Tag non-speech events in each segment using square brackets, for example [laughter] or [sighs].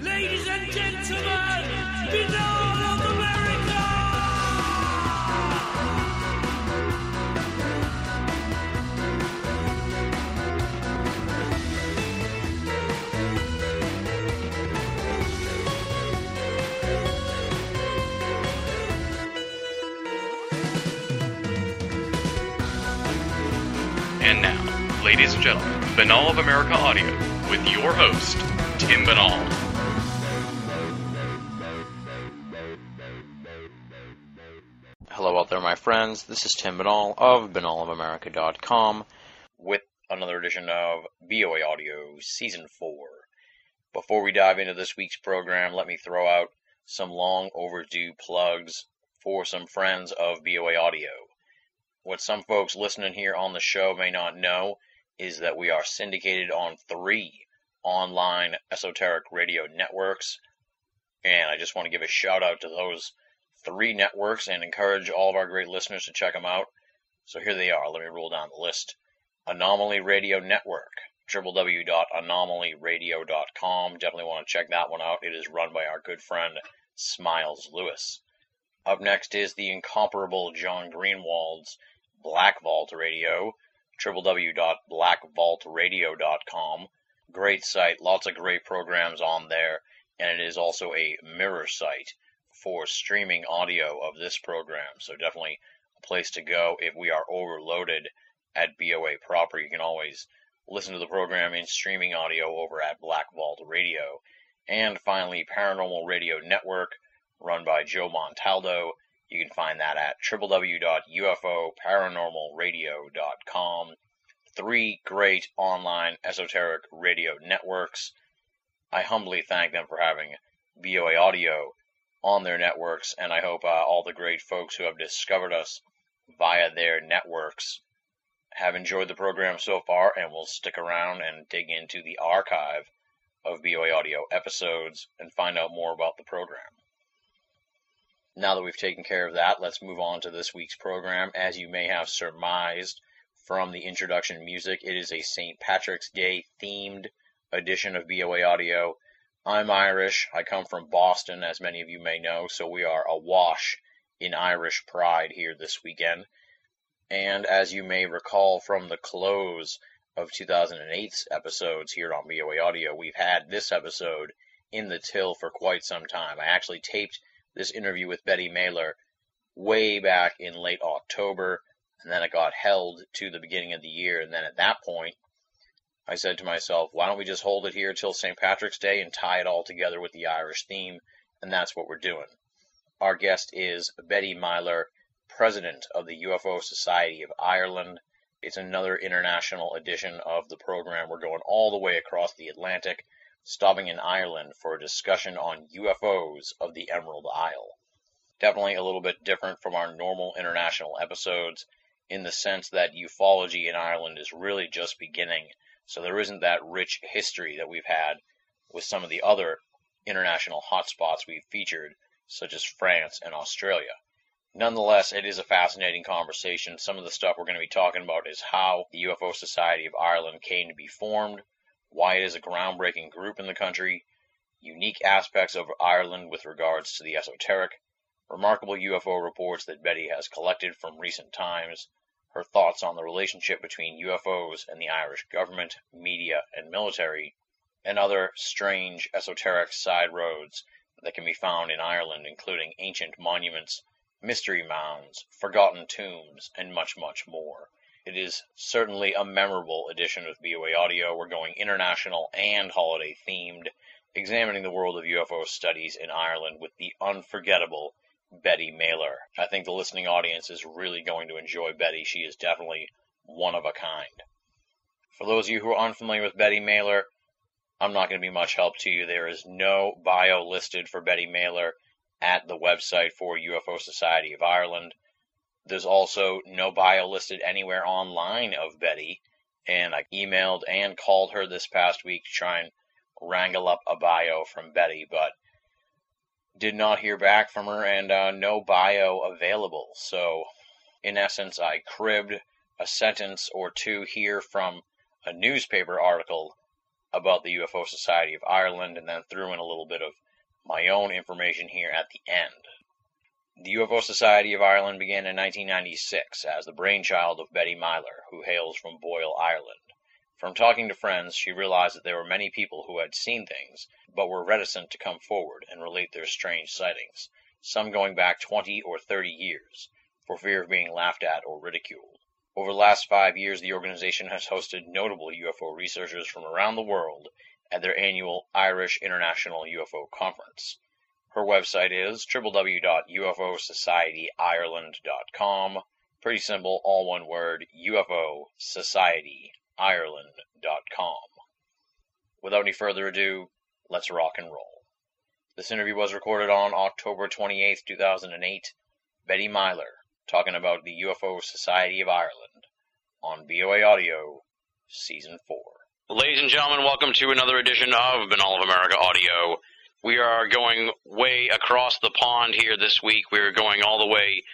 Ladies and gentlemen, Binnall of America! And now, ladies and gentlemen, Binnall of America Audio with your host, Tim Binnall. Friends. This is Tim Binnall of binnallofamerica.com with another edition of BOA Audio Season 4. Before we dive into this week's program, let me throw out some long overdue plugs for some friends of BOA Audio. What some folks listening here on the show may not know is that we are syndicated on three online esoteric radio networks. And I just want to give a shout out to those three networks and encourage all of our great listeners to check them out. So here they are. Let me roll down the list. Anomaly Radio Network, www.anomalyradio.com. Definitely want to check that one out. It is run by our good friend Smiles Lewis. Up next is the incomparable John Greenewald's Black Vault Radio, www.blackvaultradio.com. Great site, lots of great programs on there, and it is also a mirror site for streaming audio of this program. So definitely a place to go if we are overloaded at BOA proper. You can always listen to the program in streaming audio over at Black Vault Radio. And finally, Paranormal Radio Network, run by Joe Montaldo. You can find that at www.ufoparanormalradio.com. Three great online esoteric radio networks. I humbly thank them for having BOA Audio on their networks, and I hope uh, all the great folks who have discovered us via their networks have enjoyed the program so far and will stick around and dig into the archive of BOA Audio episodes and find out more about the program. Now that we've taken care of that, let's move on to this week's program. As you may have surmised from the introduction music, it is a St. Patrick's Day themed edition of BOA Audio. I'm Irish. I come from Boston, as many of you may know, so we are awash in Irish pride here this weekend. And as you may recall from the close of 2008's episodes here on BOA Audio, we've had this episode in the till for quite some time. I actually taped this interview with Betty Myler way back in late October, and then it got held to the beginning of the year. And then at that point, I said to myself, why don't we just hold it here till St. Patrick's Day and tie it all together with the Irish theme? And that's what we're doing. Our guest is Betty Myler, president of the UFO Society of Ireland. It's another international edition of the program. We're going all the way across the Atlantic, stopping in Ireland for a discussion on UFOs of the Emerald Isle. Definitely a little bit different from our normal international episodes in the sense that ufology in Ireland is really just beginning so there isn't that rich history that we've had with some of the other international hotspots we've featured, such as France and Australia. Nonetheless, it is a fascinating conversation. Some of the stuff we're going to be talking about is how the UFO Society of Ireland came to be formed, why it is a groundbreaking group in the country, unique aspects of Ireland with regards to the esoteric, remarkable UFO reports that Betty has collected from recent times, her thoughts on the relationship between UFOs and the Irish government, media, and military, and other strange esoteric side roads that can be found in Ireland, including ancient monuments, mystery mounds, forgotten tombs, and much, much more. It is certainly a memorable edition of BOA Audio. We're going international and holiday themed, examining the world of UFO studies in Ireland with the unforgettable Betty Myler. I think the listening audience is really going to enjoy Betty. She is definitely one of a kind. For those of you who are unfamiliar with Betty Myler, I'm not going to be much help to you. There is no bio listed for Betty Myler at the website for UFO Society of Ireland. There's also no bio listed anywhere online of Betty, and I emailed and called her this past week to try and wrangle up a bio from Betty, but did not hear back from her and uh, no bio available. So, in essence, I cribbed a sentence or two here from a newspaper article about the UFO Society of Ireland and then threw in a little bit of my own information here at the end. The UFO Society of Ireland began in 1996 as the brainchild of Betty Myler, who hails from Boyle, Ireland. From talking to friends, she realized that there were many people who had seen things, but were reticent to come forward and relate their strange sightings, some going back twenty or thirty years, for fear of being laughed at or ridiculed. Over the last five years, the organization has hosted notable UFO researchers from around the world at their annual Irish International UFO Conference. Her website is www.ufosocietyireland.com. Pretty simple, all one word, ufosocietyIreland.com. Without any further ado, let's rock and roll. This interview was recorded on October 28, 2008. Betty Myler talking about the UFO Society of Ireland on BOA Audio, Season 4. Ladies and gentlemen, welcome to another edition of Binnall of America Audio. We are going way across the pond here this week. We are going all the way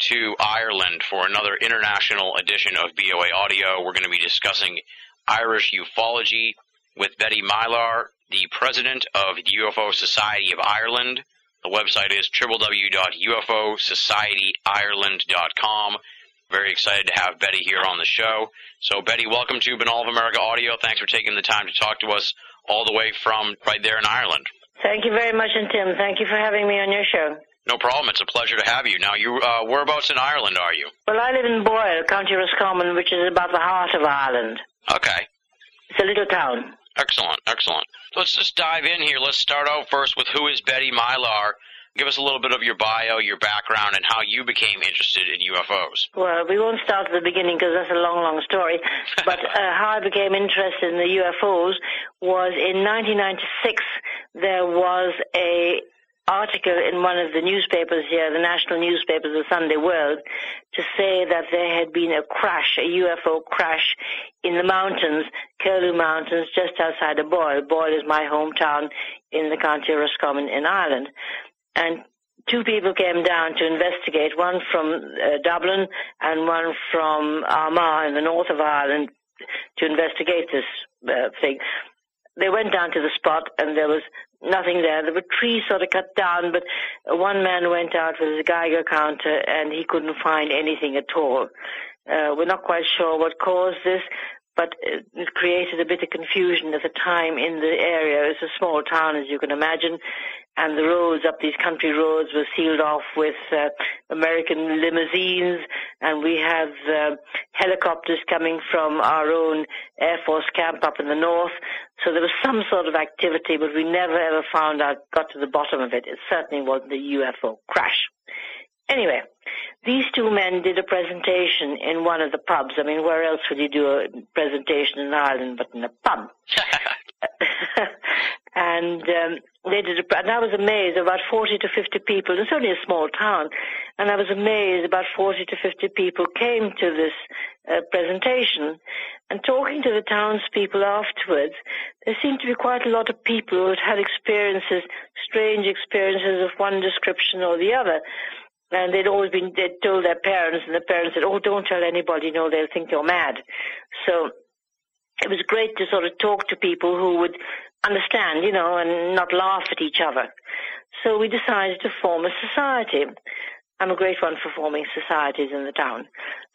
to Ireland for another international edition of BOA Audio. We're going to be discussing Irish ufology with Betty Myler, the president of the UFO Society of Ireland. The website is www.ufosocietyireland.com. Very excited to have Betty here on the show. So, Betty, welcome to Binnall of America Audio. Thanks for taking the time to talk to us all the way from right there in Ireland. Thank you very much, and Tim, thank you for having me on your show. No problem. It's a pleasure to have you. Now, you uh, whereabouts in Ireland are you? Well, I live in Boyle, County Roscommon, which is about the heart of Ireland. Okay. It's a little town. Excellent, excellent. Let's just dive in here. Let's start out first with who is Betty Myler. Give us a little bit of your bio, your background, and how you became interested in UFOs. Well, we won't start at the beginning because that's a long, long story. [laughs] But uh, how I became interested in the UFOs was in 1996. There was a article in one of the newspapers here, the national newspapers, the Sunday World, to say that there had been a crash, a UFO crash in the mountains, Curlew Mountains, just outside of Boyle. Boyle is my hometown in the county of Roscommon in Ireland. And two people came down to investigate, one from uh, Dublin and one from Armagh in the north of Ireland to investigate this uh, thing. They went down to the spot and there was nothing there. There were trees sort of cut down, but one man went out with his Geiger counter and he couldn't find anything at all. Uh, we're not quite sure what caused this, but it created a bit of confusion at the time in the area. It's a small town, as you can imagine, and the roads up these country roads were sealed off with uh, American limousines, and we have uh, helicopters coming from our own Air Force camp up in the north. So there was some sort of activity, but we never ever found out, got to the bottom of it. It certainly wasn't a UFO crash. Anyway, these two men did a presentation in one of the pubs. I mean, where else would you do a presentation in Ireland but in a pub? [laughs] and um, they did, a, and I was amazed. About forty to fifty people. It's only a small town, and I was amazed. About forty to fifty people came to this uh, presentation, and talking to the townspeople afterwards, there seemed to be quite a lot of people who had had experiences, strange experiences of one description or the other and they'd always been they'd told their parents, and the parents said, "Oh, don't tell anybody, know, they'll think you're mad." So it was great to sort of talk to people who would understand, you know, and not laugh at each other. So we decided to form a society. I'm a great one for forming societies in the town.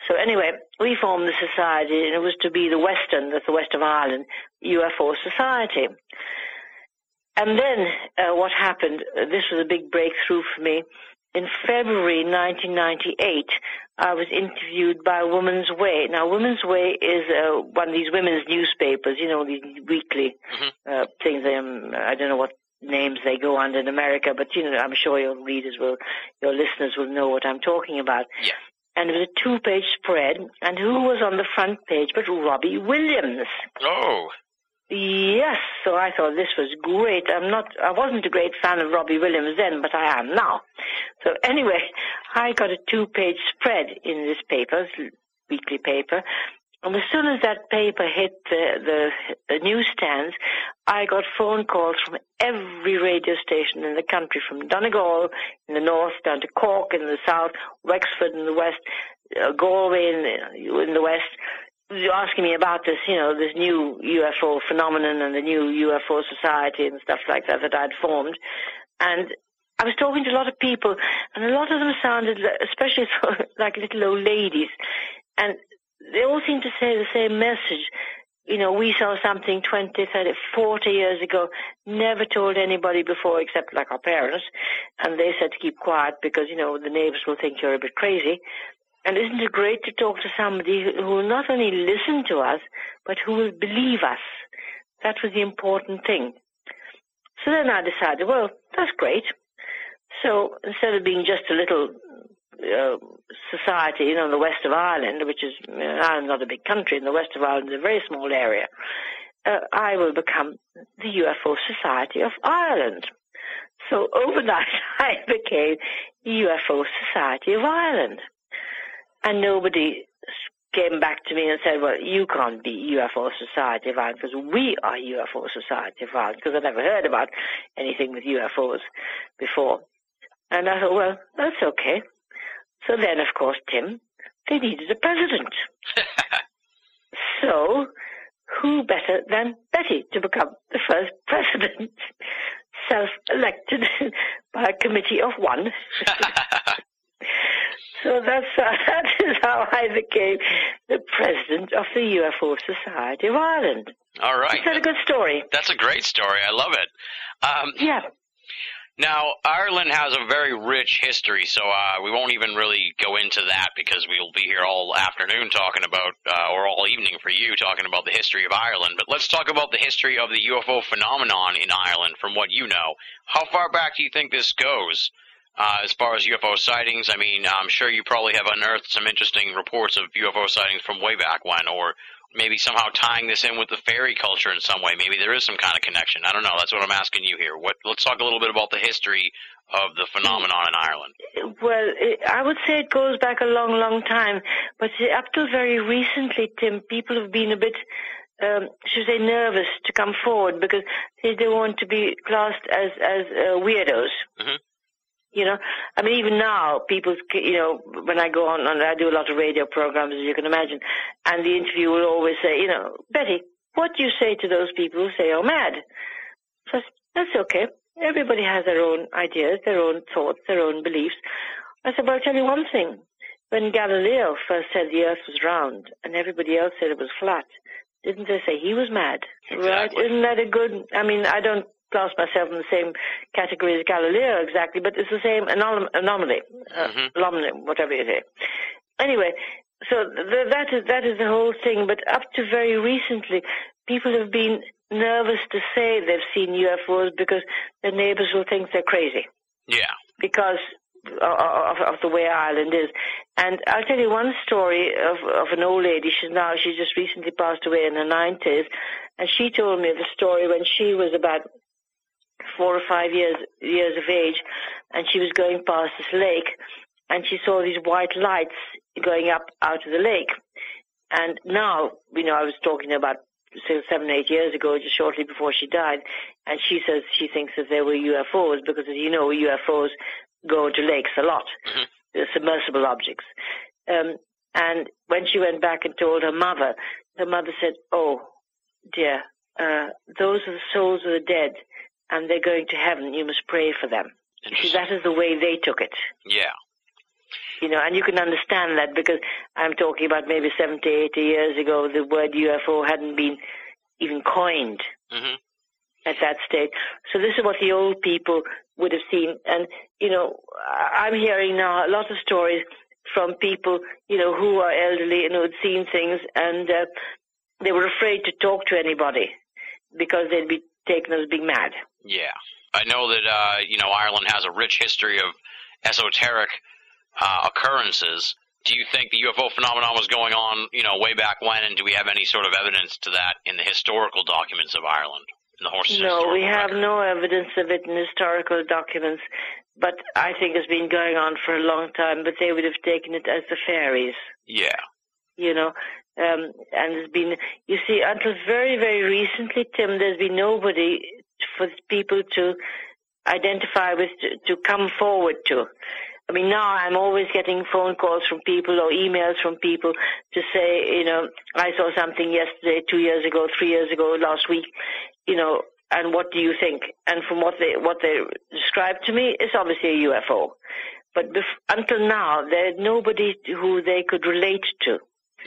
So anyway, we formed the society, and it was to be the Western, that's the West of Ireland, UFO Society. And then uh, what happened, uh, this was a big breakthrough for me in February 1998, I was interviewed by Woman's Way. Now, Woman's Way is uh, one of these women's newspapers, you know, these weekly mm-hmm. uh, things. Um, I don't know what names they go under in America, but you know, I'm sure your readers will, your listeners will know what I'm talking about. Yeah. And it was a two-page spread, and who was on the front page but Robbie Williams? Oh. Yes, so I thought this was great. I'm not, I wasn't a great fan of Robbie Williams then, but I am now. So anyway, [laughs] I got a two-page spread in this paper, weekly paper, and as soon as that paper hit the, the, the newsstands, I got phone calls from every radio station in the country, from Donegal in the north down to Cork in the south, Wexford in the west, uh, Galway in the, in the west, you're asking me about this, you know, this new UFO phenomenon and the new UFO society and stuff like that that I'd formed. And I was talking to a lot of people, and a lot of them sounded, especially [laughs] like little old ladies, and they all seemed to say the same message. You know, we saw something 20, 30, 40 years ago, never told anybody before except like our parents, and they said to keep quiet because, you know, the neighbors will think you're a bit crazy. And isn't it great to talk to somebody who will not only listen to us, but who will believe us? That was the important thing. So then I decided, well, that's great. So instead of being just a little uh, society, you know, in the west of Ireland, which is uh, Ireland's not a big country, and the west of Ireland is a very small area, uh, I will become the UFO Society of Ireland. So overnight, [laughs] I became the UFO Society of Ireland. And nobody came back to me and said, well, you can't be UFO Society Ireland because we are UFO Society Ireland because I never heard about anything with UFOs before. And I thought, well, that's okay. So then, of course, Tim, they needed a president. [laughs] so, who better than Betty to become the first president, [laughs] self-elected by a committee of one? [laughs] So that's uh, [laughs] that is how I became the president of the UFO Society of Ireland. All right. Is that a good story? That's a great story. I love it. Um, Yeah. Now, Ireland has a very rich history, so uh, we won't even really go into that because we'll be here all afternoon talking about, uh, or all evening for you, talking about the history of Ireland. But let's talk about the history of the UFO phenomenon in Ireland from what you know. How far back do you think this goes? Uh, as far as UFO sightings, I mean, I'm sure you probably have unearthed some interesting reports of UFO sightings from way back when, or maybe somehow tying this in with the fairy culture in some way. Maybe there is some kind of connection. I don't know. That's what I'm asking you here. What? Let's talk a little bit about the history of the phenomenon in Ireland. Well, it, I would say it goes back a long, long time, but up till very recently, Tim, people have been a bit, um, should I say, nervous to come forward because they don't want to be classed as as uh, weirdos. Mhm. You know, I mean, even now, people, you know, when I go on, and I do a lot of radio programs, as you can imagine, and the interviewer will always say, you know, Betty, what do you say to those people who say you're mad? So that's okay. Everybody has their own ideas, their own thoughts, their own beliefs. I said, well, I'll tell you one thing. When Galileo first said the earth was round and everybody else said it was flat, didn't they say he was mad? Right? Isn't that a good, I mean, I don't class myself in the same category as Galileo exactly, but it's the same anom- anomaly, uh, Mhm. anomaly, whatever you say. Anyway, so th- that is that is the whole thing. But up to very recently, people have been nervous to say they've seen UFOs because their neighbors will think they're crazy Yeah. because of, of the way Ireland is. And I'll tell you one story of, of an old lady. She's now, she just recently passed away in her 90s. And she told me the story when she was about four or five years, years of age. And she was going past this lake and she saw these white lights going up out of the lake. And now, you know, I was talking about seven, eight years ago, just shortly before she died, and she says she thinks that there were UFOs because, as you know, UFOs go into lakes a lot, Mhm. They're submersible objects. Um, and when she went back and told her mother, her mother said, "Oh, dear, uh, those are the souls of the dead, and they're going to heaven. You must pray for them." See, that is the way they took it Yeah. you know, and you can understand that because I'm talking about maybe 70, 80 years ago, the word UFO hadn't been even coined hmm at that stage. So this is what the old people would have seen. And, you know, I'm hearing now a lot of stories from people, you know, who are elderly and who had seen things and uh, they were afraid to talk to anybody because they'd be taken as being mad. Yeah. I know that uh, you know Ireland has a rich history of esoteric uh, occurrences. Do you think the UFO phenomenon was going on, you know, way back when, and do we have any sort of evidence to that in the historical documents of Ireland? In the horse No, we have record? no evidence of it in historical documents, but I think it's been going on for a long time, but they would have taken it as the fairies, Yeah. You know. Um, and there's been, you see, until very, very recently, Tim, there's been nobody for people to identify with, to, to come forward to. I mean, now I'm always getting phone calls from people or emails from people to say, you know, I saw something yesterday, two years ago, three years ago, last week, you know, and what do you think? And from what they what they described to me, it's obviously a UFO. But bef- until now, there's nobody who they could relate to.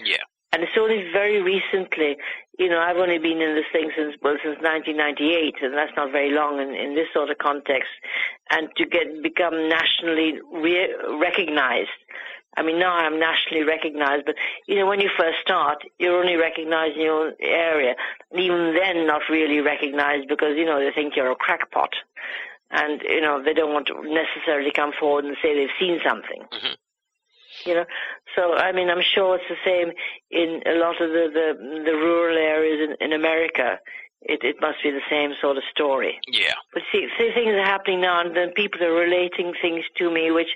Yeah. And it's only very recently, you know, I've only been in this thing since, well, since 1998, and that's not very long in, in this sort of context. And to get, become nationally re- recognized. I mean, now I'm nationally recognized, but, you know, when you first start, you're only recognized in your own area. And even then, not really recognized because, you know, they think you're a crackpot. And, you know, they don't want to necessarily come forward and say they've seen something. Mhm. You know, so I mean, I'm sure it's the same in a lot of the the, the rural areas in, in America. It it must be the same sort of story. Yeah. But see, see, things are happening now, and then people are relating things to me which,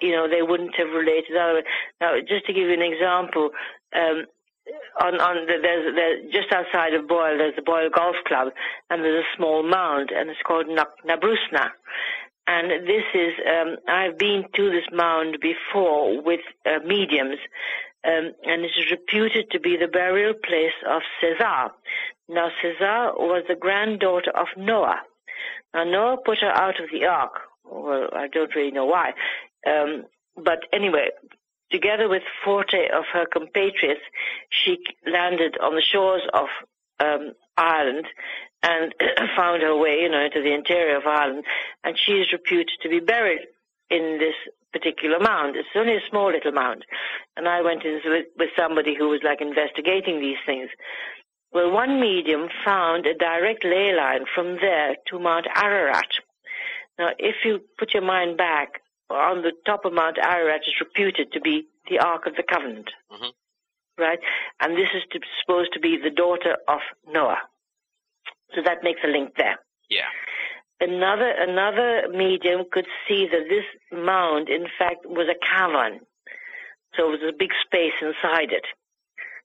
you know, they wouldn't have related otherwise. Now, just to give you an example, um, on on the, there's there's just outside of Boyle, there's the Boyle Golf Club, and there's a small mound, and it's called Nabrusna. And this is, um, I've been to this mound before with uh, mediums, um, and it is reputed to be the burial place of Cessair. Now, Cessair was the granddaughter of Noah. Now, Noah put her out of the ark. Well, I don't really know why. Um, but anyway, together with 40 of her compatriots, she landed on the shores of um, Ireland and [clears throat] found her way, you know, into the interior of Ireland. And she is reputed to be buried in this particular mound. It's only a small little mound. And I went in with, with somebody who was like investigating these things. Well, one medium found a direct ley line from there to Mount Ararat. Now, if you put your mind back, on the top of Mount Ararat is reputed to be the Ark of the Covenant. Mhm. Right? And this is to, supposed to be the daughter of Noah. So that makes a link there. Yeah. Another, another medium could see that this mound, in fact, was a cavern. So it was a big space inside it.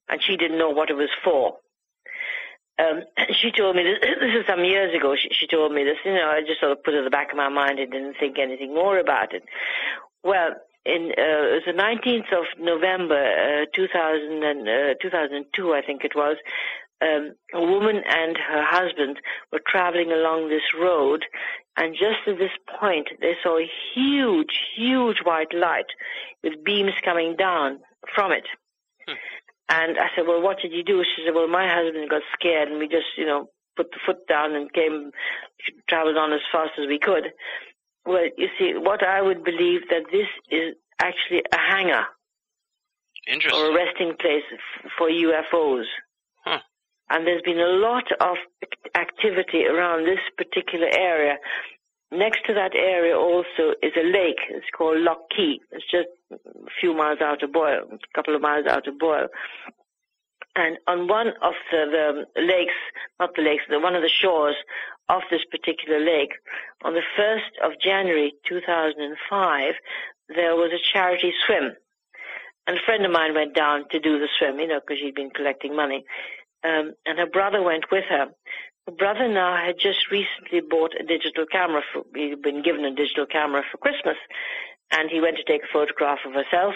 And she didn't know what it was for. Um, [clears throat] she told me this, [clears throat] this is some years ago. She, she told me this. You know, I just sort of put it in the back of my mind and didn't think anything more about it. Well, in uh, it was the 19th of November, uh, 2000 and, uh, 2002, I think it was. Um, a woman and her husband were traveling along this road, and just at this point, they saw a huge, huge white light with beams coming down from it. And I said, well, what did you do? She said, well, my husband got scared and we just, you know, put the foot down and came, traveled on as fast as we could. Well, you see, what I would believe that this is actually a hangar or a resting place f- for UFOs. Huh. And there's been a lot of activity around this particular area. Next to that area also is a lake. It's called Lough Key. It's just a few miles out of Boyle, a couple of miles out of Boyle. And on one of the, the lakes, not the lakes, the, one of the shores of this particular lake, on the 1st of January 2005, there was a charity swim. And a friend of mine went down to do the swim, you know, because she'd been collecting money. Um, and her brother went with her. Her brother now had just recently bought a digital camera. For, he'd been given a digital camera for Christmas. And he went to take a photograph of herself.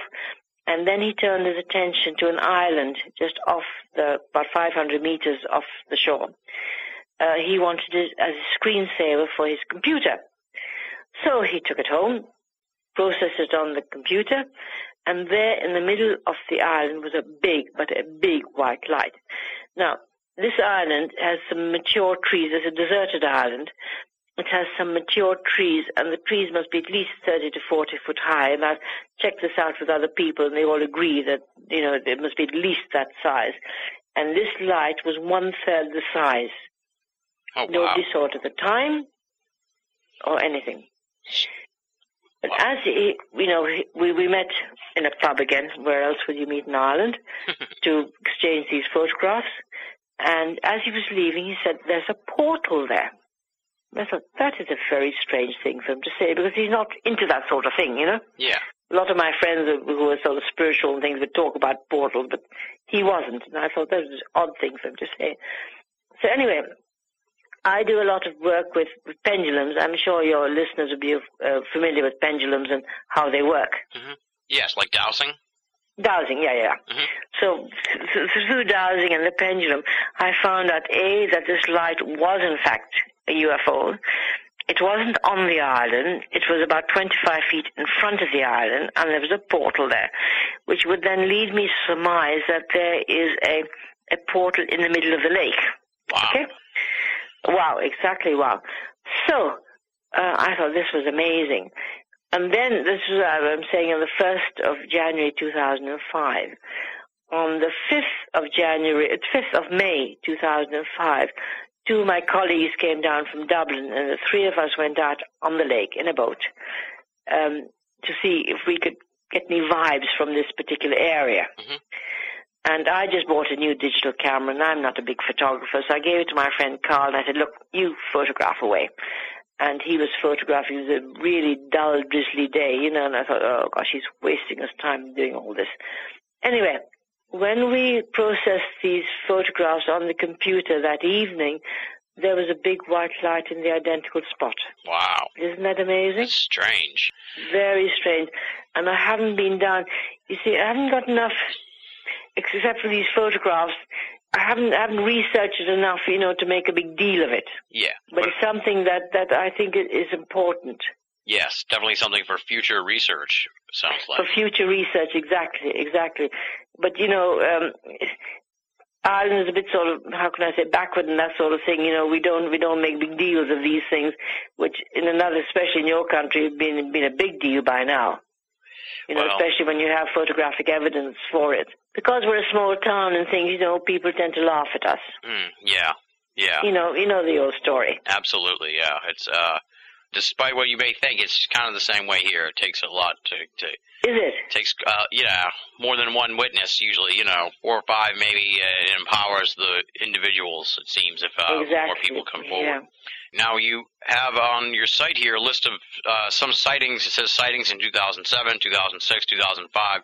And then he turned his attention to an island just off the, about 500 meters off the shore. Uh, he wanted it as a screensaver for his computer. So he took it home, processed it on the computer, and there in the middle of the island was a big, but a big white light. Now, this island has some mature trees. It's a deserted island. It has some mature trees, and the trees must be at least 30 to 40 foot high. And I've checked this out with other people, and they all agree that, you know, it must be at least that size. And this light was one third the size. Oh, wow. Nobody saw it at the time or anything. But as he, you know, we, we met in a pub again. Where else would you meet in Ireland? [laughs] to exchange these photographs. And as he was leaving, he said, "There's a portal there." I thought that is a very strange thing for him to say because he's not into that sort of thing, you know. Yeah. A lot of my friends who are sort of spiritual and things would talk about portals, but he wasn't. And I thought that was an odd thing for him to say. So anyway, I do a lot of work with, with pendulums. I'm sure your listeners will be uh, familiar with pendulums and how they work. Yes, like dowsing. Dowsing, yeah, yeah. Mhm. So th- th- through dowsing and the pendulum, I found out a that this light was in fact a UFO. It wasn't on the island. It was about 25 feet in front of the island, and there was a portal there, which would then lead me to surmise that there is a a portal in the middle of the lake. Wow. Okay. Wow, exactly wow. So uh, I thought this was amazing. And then this is what I'm saying on the 1st of January 2005. On the 5th of January, uh, 5th of May 2005, two of my colleagues came down from Dublin and the three of us went out on the lake in a boat um, to see if we could get any vibes from this particular area. Mhm. And I just bought a new digital camera, and I'm not a big photographer, so I gave it to my friend Carl, and I said, "Look, you photograph away." And he was photographing. It was a really dull, drizzly day, you know. And I thought, "Oh gosh, he's wasting his time doing all this." Anyway, when we processed these photographs on the computer that evening, there was a big white light in the identical spot. Wow. Isn't that amazing? That's strange. Very strange. And I haven't been down. You see, I haven't got enough, except for these photographs. I haven't I haven't researched it enough, you know, to make a big deal of it. Yeah. But it's something that that I think is important yes, definitely something for future research. Sounds like. for future research. Exactly, exactly. But you know, um, Ireland is a bit sort of how can I say backward and that sort of thing. You know, we don't we don't make big deals of these things, which in another, especially in your country, have been been a big deal by now. You know, Well- especially when you have photographic evidence for it. Because we're a small town and things, you know, people tend to laugh at us. Mm, yeah. Yeah. You know, you know the old story. Absolutely. Yeah. It's uh, despite what you may think, it's kind of the same way here. It takes a lot to to Is it? takes uh yeah more than one witness usually you know four or five maybe uh, it empowers the individuals it seems if uh, exactly. more people come forward Yeah. now you have on your site here a list of uh some sightings it says sightings in 2007 2006 2005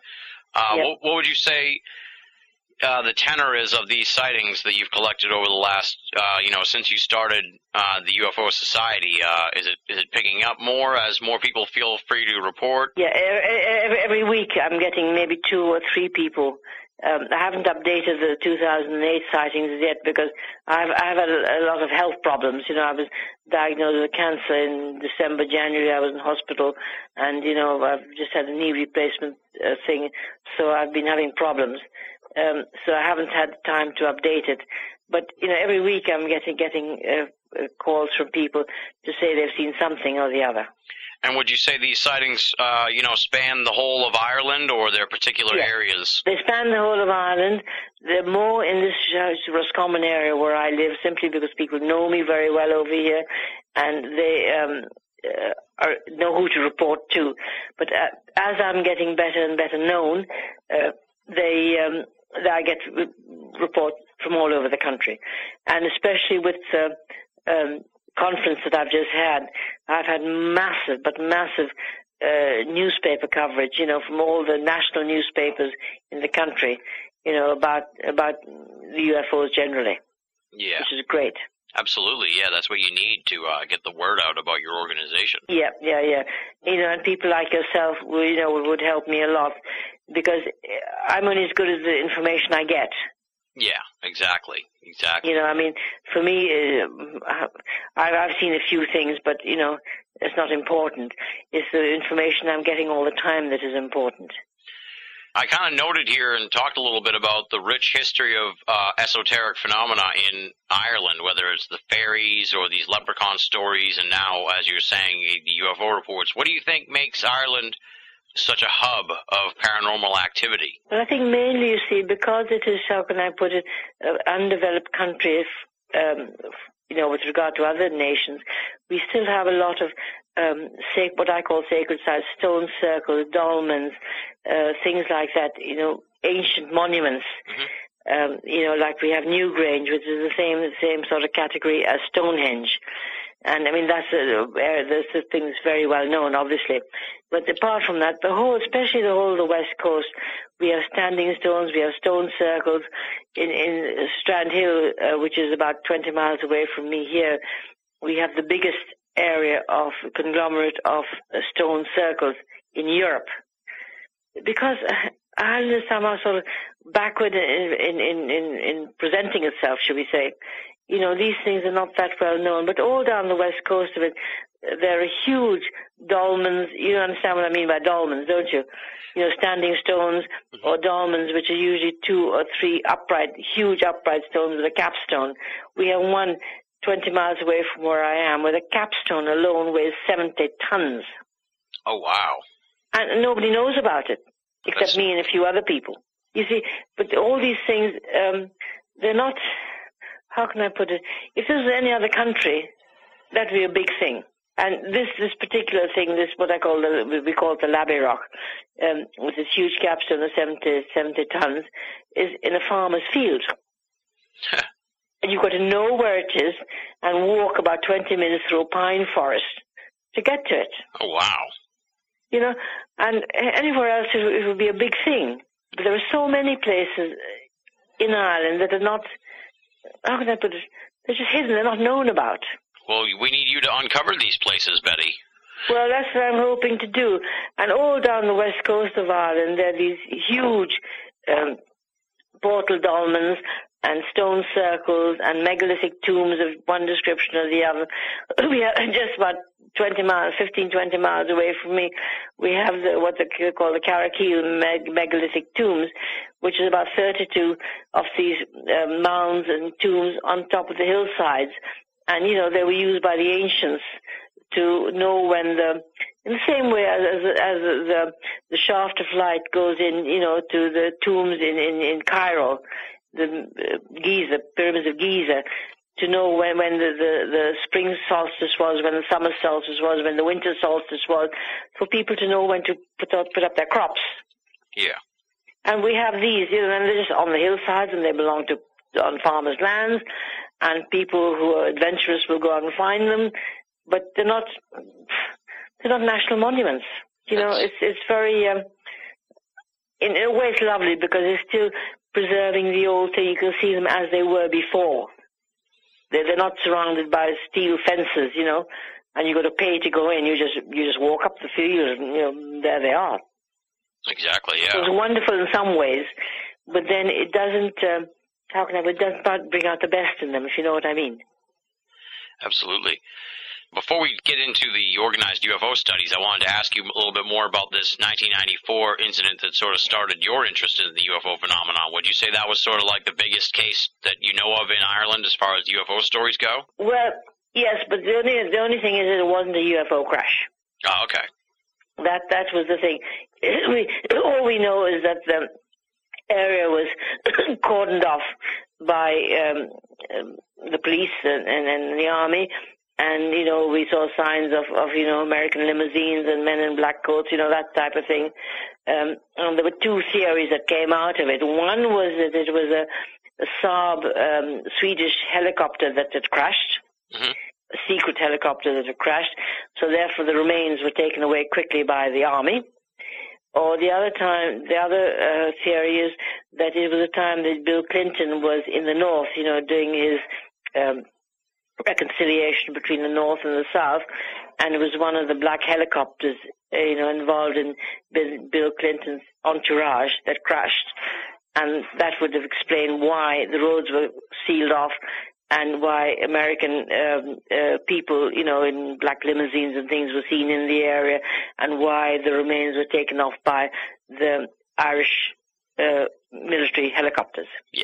uh Yep. what, what would you say uh, the tenor is of these sightings that you've collected over the last, uh, you know, since you started uh, the UFO Society? Uh, is it is it picking up more as more people feel free to report? Yeah, every, every week I'm getting maybe two or three people. Um, I haven't updated the 2008 sightings yet because I've I've had a, a lot of health problems. You know, I was diagnosed with cancer in December, January. I was in hospital, and you know I've just had a knee replacement uh, thing, so I've been having problems. Um, so I haven't had time to update it. But you know, every week I'm getting getting uh, uh, calls from people to say they've seen something or the other. And would you say these sightings, uh, you know, span the whole of Ireland, or there are particular areas? They span the whole of Ireland. They're more in this Roscommon area where I live, simply because people know me very well over here, and they um, uh, are, know who to report to. But uh, as I'm getting better and better known, uh, they um, I get re- reports from all over the country, and especially with the um, conference that I've just had, I've had massive, but massive uh, newspaper coverage, you know, from all the national newspapers in the country, you know, about about the UFOs generally, Yeah, which is great. absolutely. Yeah, that's what you need to uh, get the word out about your organization. Yeah, yeah, yeah. You know, and people like yourself, you know, would help me a lot because I'm only as good as the information I get. Yeah, exactly, exactly. You know, I mean, for me, uh, I've, I've seen a few things, but you know, it's not important. It's the information I'm getting all the time that is important. I kind of noted here and talked a little bit about the rich history of uh, esoteric phenomena in Ireland, whether it's the fairies or these leprechaun stories, and now, as you're saying, the UFO reports. What do you think makes Ireland such a hub of paranormal activity? Well, I think mainly, you see, because it is, how can I put it, an undeveloped country, if, um, you know, with regard to other nations, we still have a lot of um, sac- what I call sacred sites, stone circles, dolmens, uh, things like that, you know, ancient monuments. Um, you know, like we have Newgrange, which is the same the same sort of category as Stonehenge. And I mean, that's a, a thing that's very well known, obviously. But apart from that, the whole, especially the whole of the West Coast, we have standing stones, we have stone circles. In, in Strandhill, uh, which is about 20 miles away from me here, we have the biggest area of conglomerate of uh, stone circles in Europe. Because Ireland is somehow sort of backward in, in, in, in presenting itself, should we say. You know, these things are not that well known, but all down the west coast of it, there are huge dolmens. You understand what I mean by dolmens, don't you? You know, standing stones Mm-hmm. or dolmens, which are usually two or three upright, huge upright stones with a capstone. We have one 20 miles away from where I am, where the capstone alone weighs 70 tons. Oh wow. And nobody knows about it, except That's- me and a few other people. You see, but all these things, um, they're not, how can I put it? If this was any other country, that'd be a big thing. And this, this particular thing, this what I call the, we call it the Labby Rock, um, with this huge capstone of 70, 70 tons, is in a farmer's field. [laughs] and you've got to know where it is and walk about 20 minutes through a pine forest to get to it. Oh wow. You know, and anywhere else it, would- it would be a big thing. But there are so many places in Ireland that are not, how can I put it, they're just hidden, they're not known about. Well, we need you to uncover these places, Betty. Well, that's what I'm hoping to do. And all down the west coast of Ireland, there are these huge um, portal dolmens and stone circles and megalithic tombs of one description or the other. [coughs] We are just about 20 miles, 15, 20 miles away from me. We have the, what they call the Carrowkeel meg- megalithic tombs, which is about 32 of these uh, mounds and tombs on top of the hillsides. And, you know, they were used by the ancients to know when the in the same way as as, as the the shaft of light goes in, you know, to the tombs in in, in Cairo, the uh, Giza pyramids of Giza, to know when when the, the the spring solstice was, when the summer solstice was, when the winter solstice was, for people to know when to put up put up their crops. Yeah. And we have these, you know, and they're just on the hillsides and they belong to on farmers' lands, and people who are adventurous will go out and find them, but they're not they're not national monuments. You know, it's it's very um, in a way it's lovely because it's still preserving the old thing. You can see them as they were before. They're, they're not surrounded by steel fences, you know, and you got to pay to go in. You just you just walk up the field, and you know there they are. Exactly. Yeah. was wonderful in some ways, but then it doesn't. Um, how can I? It doesn't not bring out the best in them, if you know what I mean. Absolutely. Before we get into the organized UFO studies, I wanted to ask you a little bit more about this 1994 incident that sort of started your interest in the UFO phenomenon. Would you say that was sort of like the biggest case that you know of in Ireland as far as UFO stories go? Well, yes, but the only the only thing is that it wasn't a UFO crash. Oh, okay. That that was the thing. [clears throat] We, all we know is that the area was [clears throat] cordoned off by um, um, the police and, and, and the army, and you know we saw signs of, of you know American limousines and men in black coats, you know that type of thing. Um, and there were two theories that came out of it. One was that it was a, a Saab um, Swedish helicopter that had crashed. Mhm. A secret helicopter that had crashed, so therefore the remains were taken away quickly by the army. Or the other time, the other uh, theory is that it was a time that Bill Clinton was in the north, you know, doing his um, reconciliation between the north and the south, and it was one of the black helicopters, uh, you know, involved in Bill, Clinton's entourage that crashed, and that would have explained why the roads were sealed off and why American um, uh, people, you know, in black limousines and things were seen in the area, and why the remains were taken off by the Irish uh, military helicopters. Yeah.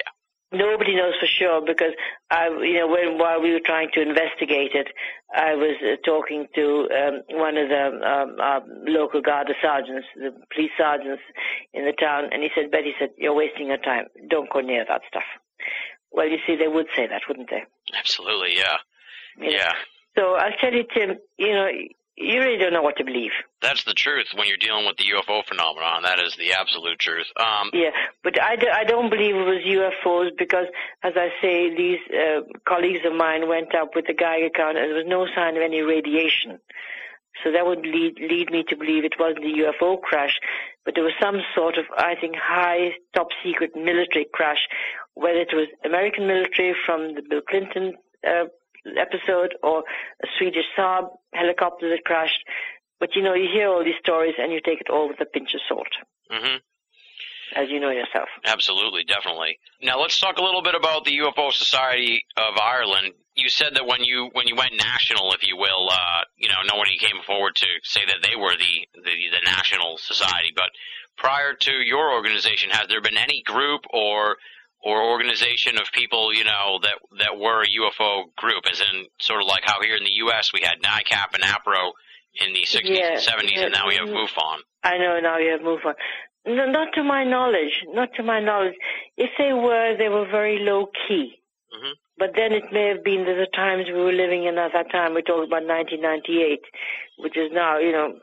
Nobody knows for sure because I, you know, when while we were trying to investigate it, I was uh, talking to um, one of the um, uh, local Garda sergeants, the police sergeants in the town, and he said, "Betty said you're wasting your time. Don't go near that stuff." Well, you see, they would say that, wouldn't they? Absolutely. Yeah. You know? Yeah. So I'll tell you, Tim, you know, you really don't know what to believe. That's the truth when you're dealing with the UFO phenomenon. That is the absolute truth. Um, Yeah, but I, do, I don't believe it was UFOs because, as I say, these uh, colleagues of mine went up with the Geiger counter and there was no sign of any radiation. So that would lead, lead me to believe it wasn't a UFO crash, but there was some sort of, I think, high, top secret military crash, whether it was American military from the Bill Clinton uh, episode or a Swedish Saab helicopter that crashed. But you know, you hear all these stories and you take it all with a pinch of salt, hmm as you know yourself. Absolutely, definitely. Now let's talk a little bit about the UFO Society of Ireland. You said that when you when you went national, if you will, uh, you know, nobody came forward to say that they were the, the the national society. But prior to your organization, has there been any group or or organization of people, you know, that that were a UFO group, as in sort of like how here in the U.S. we had NICAP and APRO in the 60s Yeah, and 70s, and now we have. MUFON. I know now you have MUFON. No, not to my knowledge. Not to my knowledge. If they were, they were very low key. Mhm. But then it may have been that the times we were living in at that time. We're talking about 1998, which is now, you know,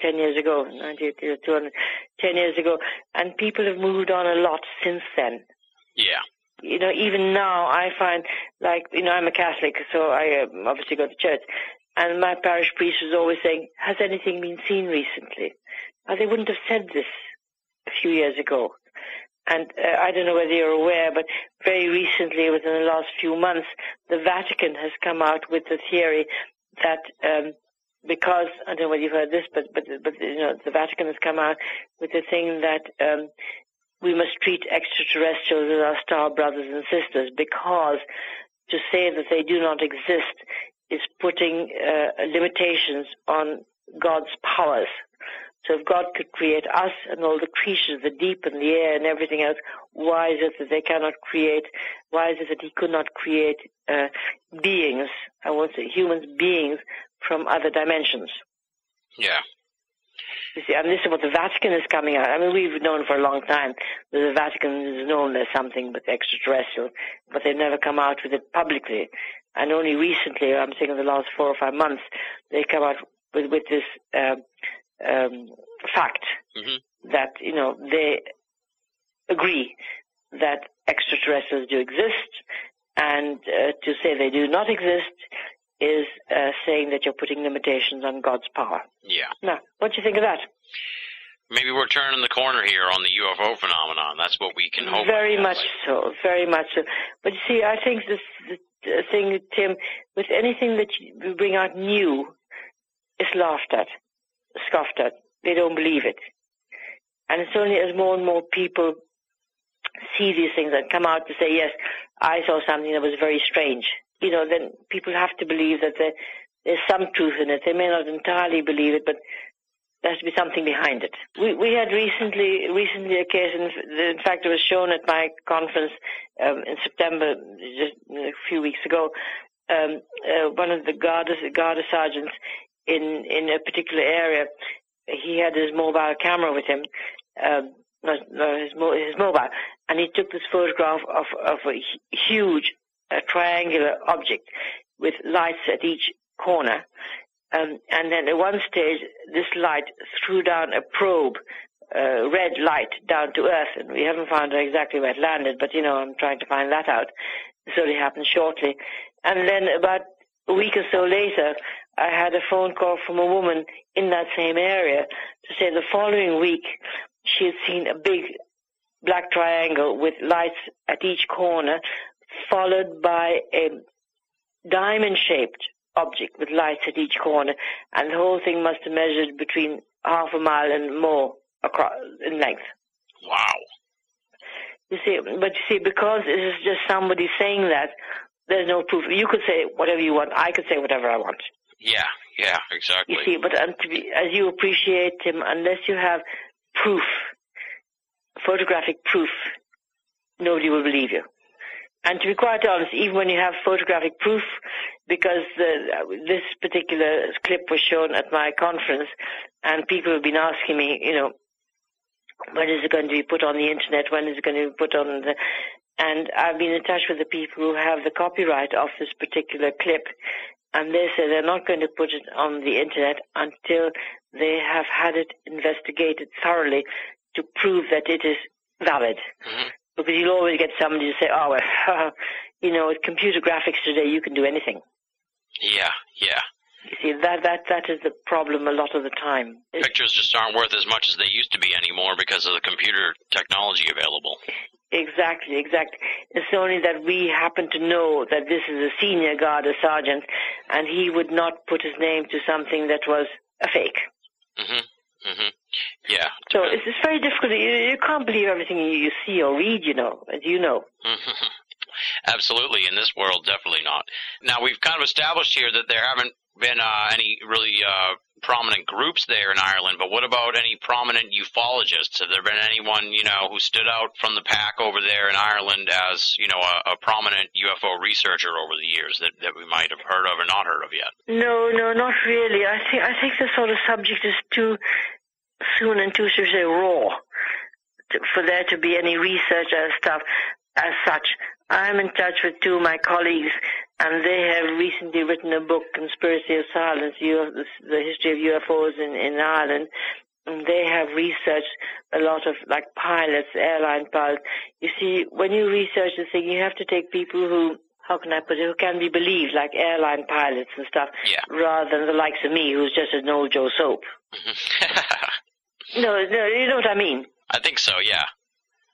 10 years ago, 98, you 200, 10 years ago. And people have moved on a lot since then. Yeah. you know, even now I find like, you know, I'm a Catholic, so I um, obviously go to church. And my parish priest was always saying, has anything been seen recently? Now, they wouldn't have said this a few years ago. And uh, I don't know whether you're aware, but very recently, within the last few months, the Vatican has come out with the theory that um, because I don't know whether you've heard this, but but but you know the Vatican has come out with the thing that um, we must treat extraterrestrials as our star brothers and sisters because to say that they do not exist is putting uh, limitations on God's powers. So if God could create us and all the creatures, the deep and the air and everything else, why is it that they cannot create, why is it that he could not create uh, beings, I won't say humans, beings from other dimensions? Yeah. You see, and this is what the Vatican is coming out. I mean, we've known for a long time that the Vatican is known as something but extraterrestrial, but they've never come out with it publicly. And only recently, I'm saying in the last four or five months, they come out with, with this um, um, fact Mhm. that, you know, they agree that extraterrestrials do exist, and uh, to say they do not exist is uh, saying that you're putting limitations on God's power. Yeah. Now, what do you think of that? Maybe we're turning the corner here on the UFO phenomenon. That's what we can hope. Very much so, very much so. But you see, I think this the thing, Tim, with anything that you bring out new, is laughed at, scoffed at. They don't believe it. And it's only as more and more people see these things and come out to say, yes, I saw something that was very strange. You know, then people have to believe that there, there's some truth in it. They may not entirely believe it, but there has to be something behind it. We we had recently recently a case, in, fact, it was shown at my conference um, in September, just a few weeks ago. Um, uh, one of the Garda sergeants in in a particular area, he had his mobile camera with him, um, no, no, his mo- his mobile, and he took this photograph of of a huge uh, triangular object with lights at each corner. Um, and then at one stage, this light threw down a probe, uh, red light down to Earth, and we haven't found exactly where it landed, but you know, I'm trying to find that out. This only happened shortly. And then about a week or so later, I had a phone call from a woman in that same area to say the following week she had seen a big black triangle with lights at each corner, followed by a diamond-shaped object with lights at each corner, and the whole thing must have measured between half a mile and more across in length. Wow. You see, but you see, because it is just somebody saying that, there's no proof. You could say whatever you want. I could say whatever I want. Yeah. Yeah. Exactly. You see, but to be, as you appreciate him, unless you have proof, photographic proof, nobody will believe you. And to be quite honest, even when you have photographic proof, because the, this particular clip was shown at my conference, and people have been asking me, you know, when is it going to be put on the internet? When is it going to be put on the? And I've been in touch with the people who have the copyright of this particular clip, and they say they're not going to put it on the internet until they have had it investigated thoroughly to prove that it is valid. Mhm. Because you'll always get somebody to say, "Oh, well, [laughs] you know, with computer graphics today, you can do anything." Yeah, yeah. You see, that that that is the problem a lot of the time. Pictures just aren't worth as much as they used to be anymore because of the computer technology available. Exactly, exactly. It's only that we happen to know that this is a senior guard, a sergeant, and he would not put his name to something that was a fake. Mhm. Mhm. Yeah. So it's, it's very difficult. You, you can't believe everything you, see or read, you know, as you know. [laughs] Absolutely, in this world, definitely not. Now we've kind of established here that there haven't been uh, any really uh, prominent groups there in Ireland. But what about any prominent ufologists? Have there been anyone you know who stood out from the pack over there in Ireland as you know a, a prominent UFO researcher over the years that that we might have heard of or not heard of yet? No, no, not really. I think I think the sort of subject is too soon and too, should say, raw to, for there to be any research and stuff as such. I'm in touch with two of my colleagues, and they have recently written a book, Conspiracy of Silence, U- the history of UFOs in, in Ireland. And they have researched a lot of like pilots, airline pilots. You see, when you research the thing, you have to take people who, how can I put it, who can be believed, like airline pilots and stuff, Yeah. rather than the likes of me, who's just an old Joe Soap. [laughs] No, no, you know what I mean. I think so. Yeah.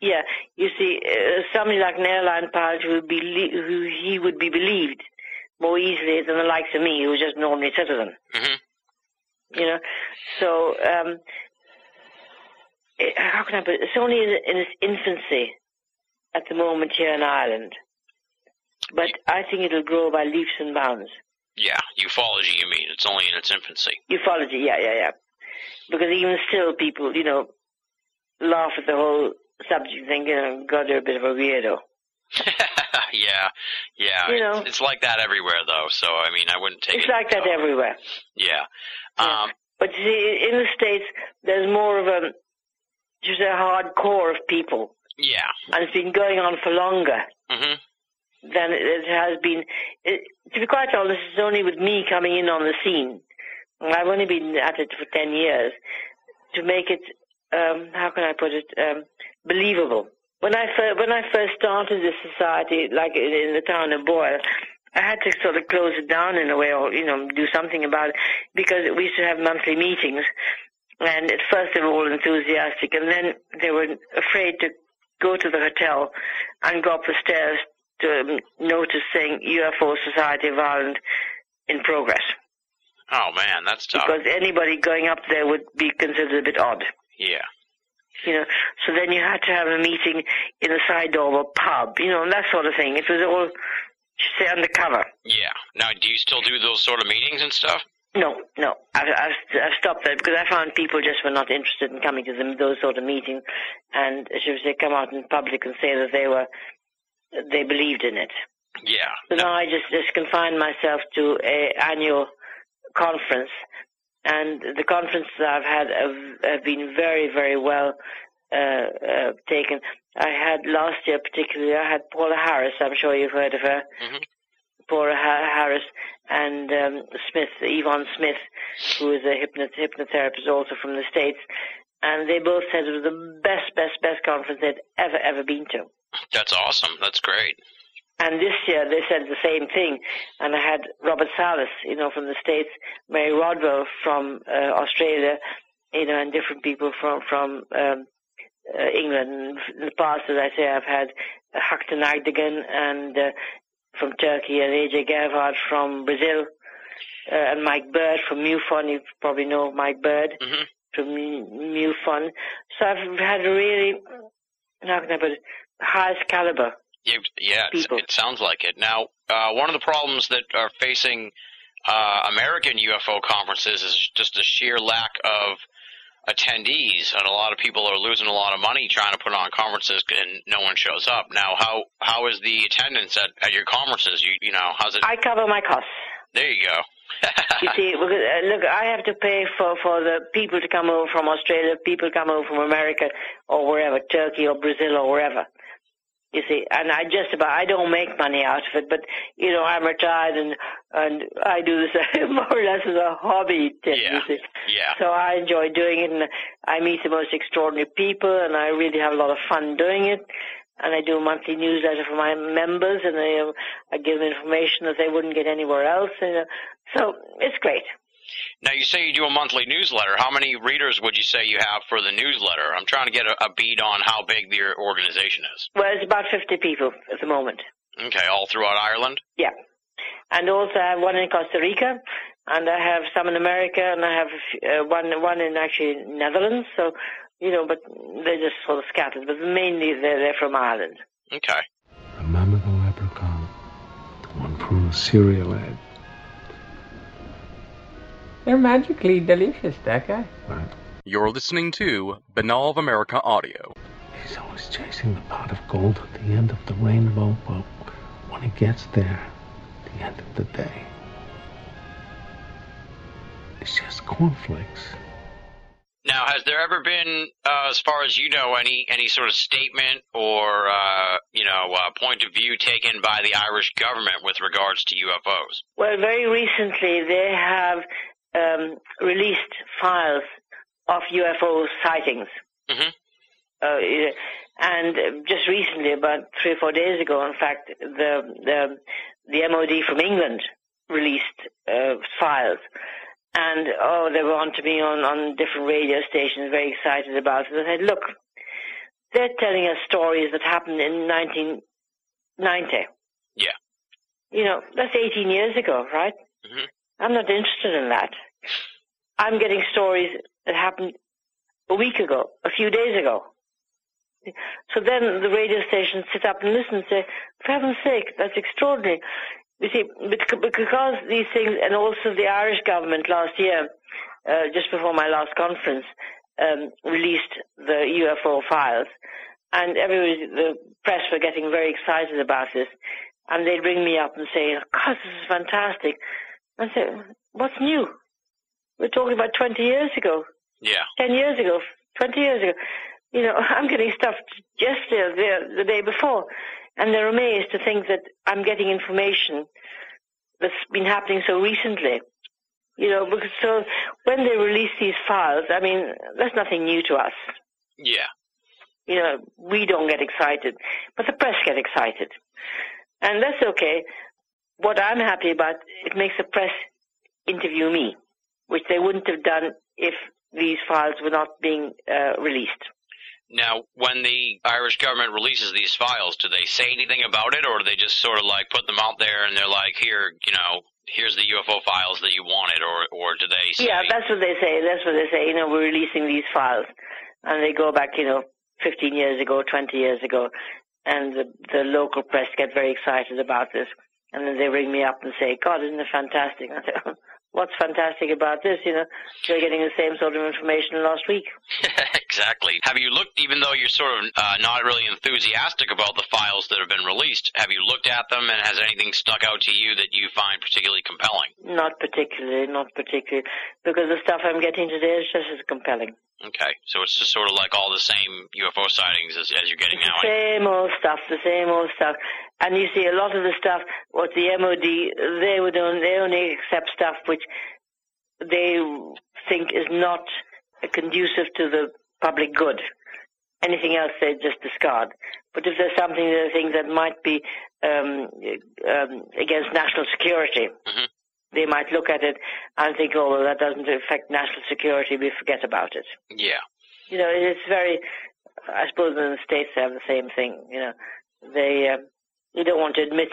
Yeah, you see, uh, somebody like an airline pilot who would be who he would be believed more easily than the likes of me, who's just an ordinary citizen. Mhm. You know, so um, it, how can I put it? It's only in, in its infancy at the moment here in Ireland, but I think it'll grow by leaps and bounds. Yeah. Ufology. You mean? It's only in its infancy. Ufology, yeah, yeah, yeah. Because even still, people, you know, laugh at the whole subject, think, you know, God, you're a bit of a weirdo. [laughs] yeah. Yeah. You know. It's like that everywhere, though. So I mean, I wouldn't take It's it. like that so- everywhere. Yeah. Yeah. Um, But you see, in the States, there's more of a, just a hardcore of people, yeah. and it's been going on for longer Mhm. than it it has been. It, to be quite honest, it's only with me coming in on the scene. I've only been at it for 10 years to make it, um, how can I put it, um, believable. When I, fir- when I first started this society, like in, in the town of Boyle, I had to sort of close it down in a way or, you know, do something about it because we used to have monthly meetings. And at first they were all enthusiastic and then they were afraid to go to the hotel and go up the stairs to um, notice saying UFO Society of Ireland in progress. Oh man, that's tough. Because anybody going up there would be considered a bit odd. yeah. You know, so then you had to have a meeting in a side door of a pub, you know, and that sort of thing. It was all, should say, undercover. Yeah. Now, do you still do those sort of meetings and stuff? No, no, I've, I've, I've stopped that because I found people just were not interested in coming to them, those sort of meetings, and should say, come out in public and say that they were, they believed in it. Yeah. So now I just just confine myself to a annual conference, and the conferences I've had have, have been very very well uh, uh, taken. I had last year particularly. I had Paola Harris. I'm sure you've heard of her. Mhm. Paola ha- Harris and um, Smith, Yvonne Smith, who is a hypnot- hypnotherapist also from the states, and they both said it was the best, best, best conference they'd ever ever been to. That's awesome. That's great. And this year they said the same thing. And I had Robert Salas, you know, from the States, Mary Rodwell from uh, Australia, you know, and different people from, from um, uh, England. In the past, as I say, I've had Haktan Akdogan and uh, from Turkey and AJ Gevaerd from Brazil. Uh, and Mike Bird from MUFON, you probably know Mike Bird hmm from MUFON. So I've had a really, how can I put it, highest caliber Yeah, People. it sounds like it. Now, uh, one of the problems that are facing uh, American UFO conferences is just the sheer lack of attendees, and a lot of people are losing a lot of money trying to put on conferences, and no one shows up. Now, how how is the attendance at, at your conferences? You you know, how's it? I cover my costs. there you go. [laughs] You see, uh, look, I have to pay for, for the people to come over from Australia, people come over from America or wherever, Turkey or Brazil or wherever. You see, and I just about I don't make money out of it, but you know I'm retired and and I do this [laughs] more or less as a hobby. Tim, Yeah. You see. Yeah. So I enjoy doing it, and I meet the most extraordinary people, and I really have a lot of fun doing it. And I do a monthly newsletter for my members, and I, uh, I give them information that they wouldn't get anywhere else. And, uh, so it's great. Now you say you do a monthly newsletter. How many readers would you say you have for the newsletter? I'm trying to get a, a beat on how big your organization is. Well, it's about 50 people at the moment. Okay, all throughout Ireland. Yeah. And also I have one in Costa Rica, and I have some in America, and I have uh, one one in actually Netherlands. So, you know, but they're just sort of scattered. But mainly they're, they're from Ireland. Okay. Remember the leprechaun? The one from the They're magically delicious, that guy. Right? You're listening to Binnall of America Audio. He's always chasing the pot of gold at the end of the rainbow, but when he gets there, the end of the day, it's just cornflakes. Now, has there ever been, uh, as far as you know, any any sort of statement or uh, you know uh, point of view taken by the Irish government with regards to UFOs? Well, very recently they have um, released files of UFO sightings. Mhm. Uh, and just recently, about three or four days ago, in fact, the the the MOD from England released uh, files, and oh, they were on to me on on different radio stations, very excited about it. I said, look, they're telling us stories that happened in 1990. Yeah. You know, that's 18 years ago, right? Mhm. I'm not interested in that. I'm getting stories that happened a week ago, a few days ago. So then the radio stations sit up and listen and say, for heaven's sake, that's extraordinary. You see, because these things, and also the Irish government last year, uh, just before my last conference, um, released the UFO files, and everybody, the press were getting very excited about this, and they'd ring me up and say, God, this is fantastic. I said, what's new? We're talking about 20 years ago. Yeah. 10 years ago, 20 years ago. You know, [laughs] I'm getting stuff yesterday, the, the day before, and they're amazed to think that I'm getting information that's been happening so recently. You know, because so when they release these files, I mean, that's nothing new to us. Yeah. You know, we don't get excited, but the press get excited. And that's okay. What I'm happy about, it makes the press interview me, which they wouldn't have done if these files were not being uh, released. Now, when the Irish government releases these files, do they say anything about it, or do they just sort of like put them out there and they're like, here, you know, here's the UFO files that you wanted, or or do they say? Yeah, that's what they say. That's what they say. You know, we're releasing these files, and they go back, you know, 15 years ago, 20 years ago, and the, the local press get very excited about this, and then they ring me up and say, "God, isn't it fantastic?" [laughs] I say, "What's fantastic about this?" You know, they're getting the same sort of information last week. [laughs] exactly. Have you looked, even though you're sort of uh, not really enthusiastic about the files that have been released, have you looked at them and has anything stuck out to you that you find particularly compelling? Not particularly, not particularly, because the stuff I'm getting today is just as compelling. Okay, so it's just sort of like all the same UFO sightings as, as you're getting now. Same old stuff, the same old stuff. And you see a lot of the stuff, what the MOD, they would only, they only accept stuff which they think is not conducive to the public good. Anything else they just discard. But if there's something they think that might be um, um, against national security, Mhm. they might look at it and think, oh, well, that doesn't affect national security, we forget about it. Yeah. You know, it's very, I suppose in the States they have the same thing, you know. They, uh, they don't want to admit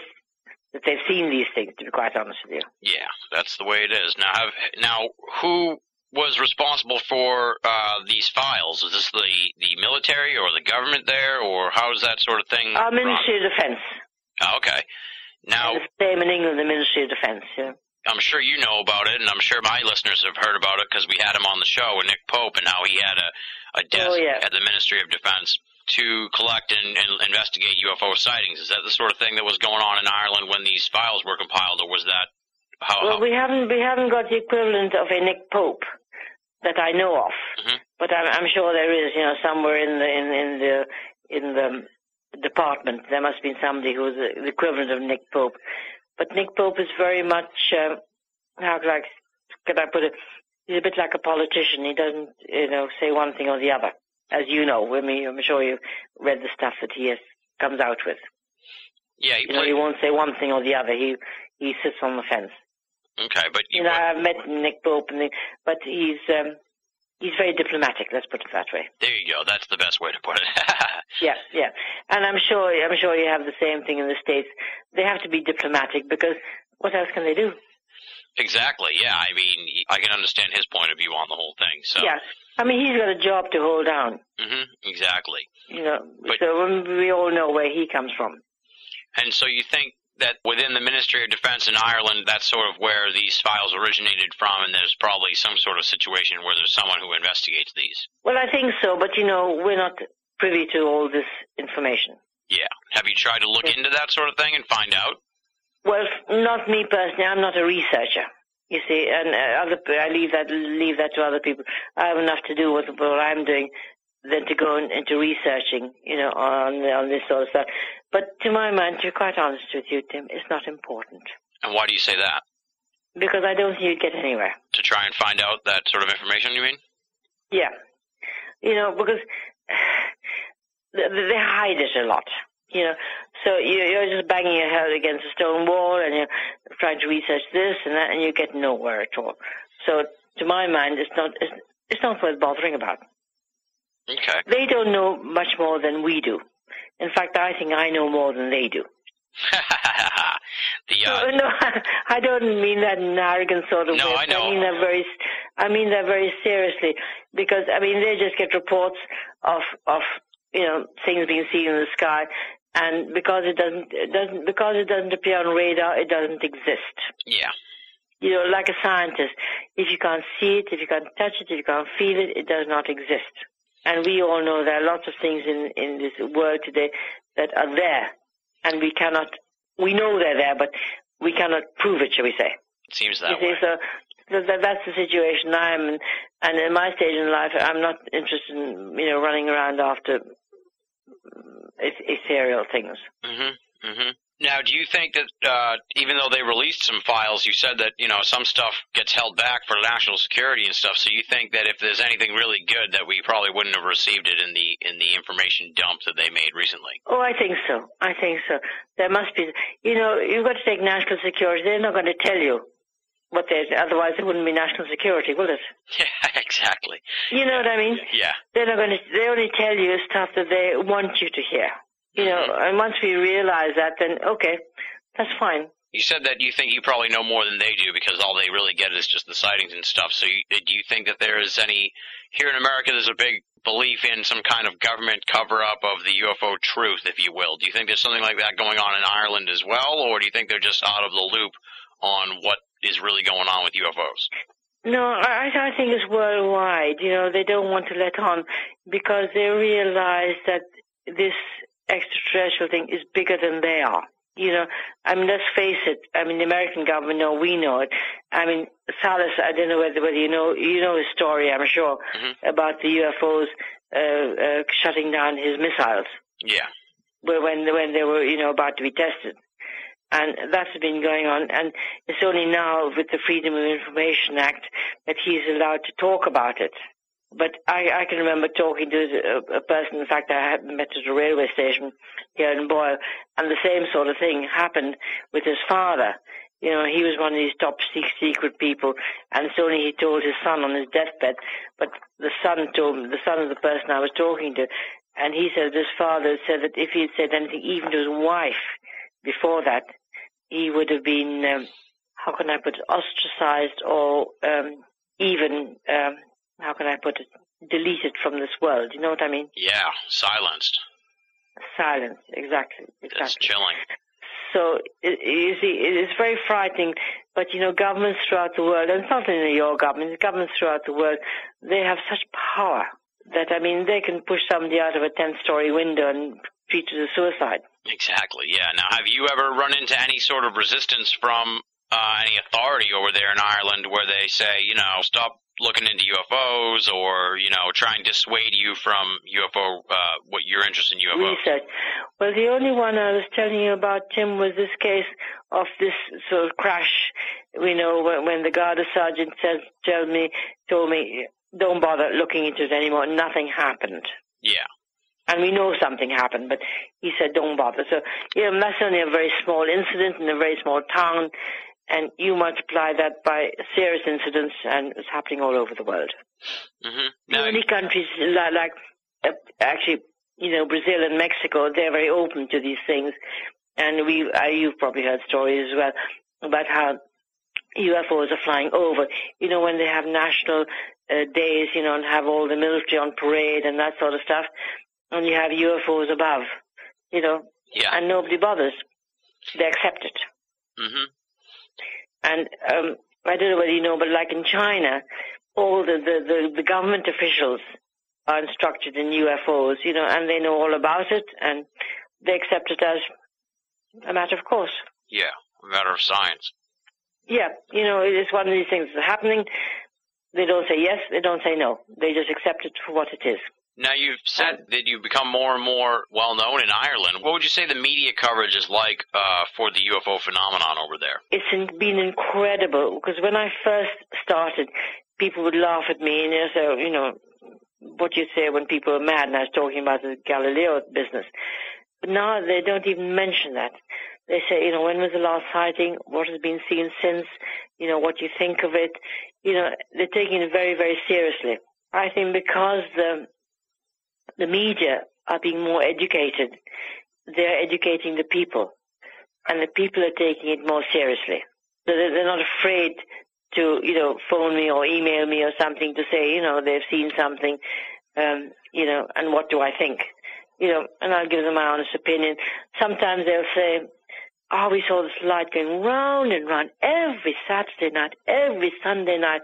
that they've seen these things, to be quite honest with you. Yeah, that's the way it is. Now, have now who was responsible for uh, these files? Is this the the military or the government there, or how is that sort of thing? Our run? Ministry of Defence. Oh, okay. Now, The same in England, the Ministry of Defence, yeah. I'm sure you know about it, and I'm sure my listeners have heard about it because we had him on the show with Nick Pope, and how he had a, a desk Oh, yeah. at the Ministry of Defense to collect and, and investigate UFO sightings. Is that the sort of thing that was going on in Ireland when these files were compiled, or was that how? Well, how we haven't we haven't got the equivalent of a Nick Pope that I know of, Mhm. but I'm, I'm sure there is, you know, somewhere in the in, in the in the department. There must been somebody who was the equivalent of Nick Pope. But Nick Pope is very much, uh, how could I, could I put it? He's a bit like a politician. He doesn't, you know, say one thing or the other. As you know, I mean, I'm sure you've read the stuff that he has, comes out with. Yeah, he You know, he won't say one thing or the other. He he sits on the fence. okay, but You know, I've met Nick Pope, and the, but he's um, he's very diplomatic. Let's put it that way. there you go. That's the best way to put it. [laughs] Yeah, yeah. And I'm sure I'm sure you have the same thing in the states. They have to be diplomatic because what else can they do? exactly. Yeah, I mean, I can understand his point of view on the whole thing. So. Yeah. I mean, he's got a job to hold down. hmm Exactly. You know, But- so we all know where he comes from. And so you think that within the Ministry of Defense in Ireland, that's sort of where these files originated from, and there's probably some sort of situation where there's someone who investigates these. Well, I think so, but you know, we're not privy to all this information. Yeah. Have you tried to look into that sort of thing and find out? Well, not me personally. I'm not a researcher. You see, and uh, other I leave that leave that to other people. I have enough to do with what I'm doing than to go in, into researching, you know, on on this sort of stuff. But to my mind, to be quite honest with you, Tim, it's not important And why do you say that? because I don't think you'd get anywhere. To try and find out that sort of information, you mean? Yeah, you know, because [sighs] they hide it a lot. You know, so you- you're just banging your head against a stone wall, and you're trying to research this and that, and you get nowhere at all. So, to my mind, it's not it's, it's not worth bothering about. Okay. They don't know much more than we do. In fact, I think I know more than they do. [laughs] the uh, no, [laughs] I don't mean that in an arrogant sort of No, way. I know. I mean that very, I mean that very seriously because I mean they just get reports of of you know things being seen in the sky, and because it doesn't it doesn't because it doesn't appear on radar, it doesn't exist. yeah. You know, like a scientist, if you can't see it, if you can't touch it, if you can't feel it, it does not exist. And we all know there are lots of things in in this world today that are there, and we cannot. We know they're there, but we cannot prove it, shall we say? It seems that see, way. so th- that's the situation I am in. And in my stage in life, I'm not interested in, you know, running around after ethereal things. Mhm. Mhm. Now, do you think that uh, even though they released some files, you said that you know some stuff gets held back for national security and stuff. So you think that if there's anything really good, that we probably wouldn't have received it in the in the information dump that they made recently. Oh, I think so. I think so. There must be, you know, you've got to take national security. They're not going to tell you what there's, otherwise it wouldn't be national security, will it? [laughs] Yeah, exactly. You know what I mean? Yeah. They're not going to, they only tell you stuff that they want you to hear. You know, mm-hmm. and once we realize that, then okay, that's fine. You said that you think you probably know more than they do because all they really get is just the sightings and stuff. So you, do you think that there is any here in America? There's a big belief in some kind of government cover up of the UFO truth, if you will. Do you think there's something like that going on in Ireland as well, or do you think they're just out of the loop on what is really going on with UFOs? No, I, I think it's worldwide. You know, they don't want to let on because they realize that this extraterrestrial thing is bigger than they are. You know, I mean, let's face it. I mean, the American government know we know it. I mean, Salas, I don't know whether whether you know you know his story. I'm sure Mhm. about the UFOs uh, uh, shutting down his missiles Yeah. when when they were you know about to be tested, and that's been going on. And it's only now with the Freedom of Information Act that he's allowed to talk about it. But I, I can remember talking to a, person. In fact, I met at a railway station here in Boyle, and the same sort of thing happened with his father. You know, he was one of these top secret people, and it's only he told his son on his deathbed. But the son told me, the son of the person I was talking to, and he said his father said that if he had said anything even to his wife before that, he would have been, um, how can I put it, ostracized or um, even, um, how can I put it, deleted from this world. You know what I mean? Yeah. Silenced. Silenced, exactly, That's exactly. chilling. So it, you see, it is very frightening. But you know, governments throughout the world, and it's not only your government, governments throughout the world, they have such power that I mean, they can push somebody out of a ten-story window and treat it as suicide. Exactly. Yeah. Now, have you ever run into any sort of resistance from uh, any authority over there in Ireland where they say, you know, stop looking into UFOs or, you know, try and dissuade you from UFO, uh, what your interest in UFOs? Research. Well, the only one I was telling you about, Tim, was this case of this sort of crash. We know when, when the Garda sergeant says, told me, told me, don't bother looking into it anymore. Nothing happened. Yeah. And we know something happened, but he said, don't bother. So, you know, that's only a very small incident in a very small town and you multiply that by serious incidents, and it's happening all over the world. Mm-hmm. The only countries like, like uh, actually, you know, Brazil and Mexico, they're very open to these things, and we, uh, you've probably heard stories as well about how UFOs are flying over. You know, when they have national uh, days, you know, and have all the military on parade and that sort of stuff, and you have UFOs above, you know, yeah. and nobody bothers. They accept it. Mm-hmm. And um, I don't know whether you know, but like in China, all the, the, the, the government officials are instructed in UFOs, you know, and they know all about it, and they accept it as a matter of course. Yeah, a matter of science. Yeah, you know, it's one of these things that's happening. They don't say yes, they don't say no. They just accept it for what it is. Now you've said that you've become more and more well known in Ireland. What would you say the media coverage is like uh, for the UFO phenomenon over there? It's been incredible because when I first started, people would laugh at me and you know, so you know what you say when people are mad, and I was talking about the Galileo business. But now they don't even mention that. They say, you know, when was the last sighting? What has been seen since? You know, what do you think of it? You know, they're taking it very, very seriously. I think because the the media are being more educated. They're educating the people, and the people are taking it more seriously. So they're not afraid to, you know, phone me or email me or something to say, you know, they've seen something, um, you know, and what do I think? You know, and I'll give them my honest opinion. Sometimes they'll say, oh, we saw this light going round and round every Saturday night, every Sunday night.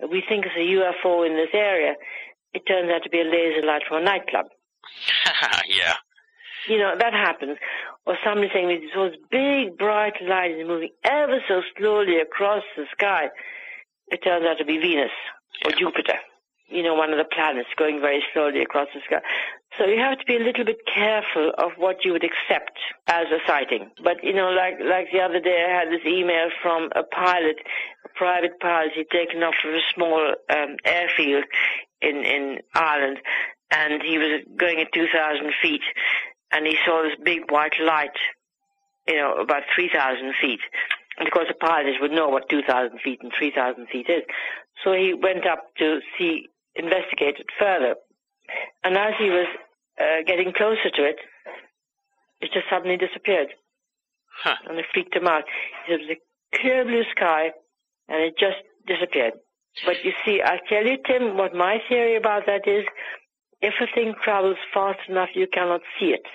We think it's a UFO in this area it turns out to be a laser light from a nightclub. [laughs] yeah. You know, that happens. Or somebody saying we saw this big bright light is moving ever so slowly across the sky. It turns out to be Venus or Jupiter. You know, one of the planets going very slowly across the sky. So you have to be a little bit careful of what you would accept as a sighting. But, you know, like, like the other day I had this email from a pilot, a private pilot he'd taken off from a small um, airfield in, in Ireland and he was going at 2,000 feet and he saw this big white light, you know, about 3,000 feet. And of course the pilot would know what 2,000 feet and 3,000 feet is. So he went up to see, investigate it further. And as he was uh, getting closer to it, it just suddenly disappeared. Huh. And it freaked him out. He said, it was a clear blue sky and it just disappeared. But you see, I'll tell you, Tim, what my theory about that is, if a thing travels fast enough, you cannot see it.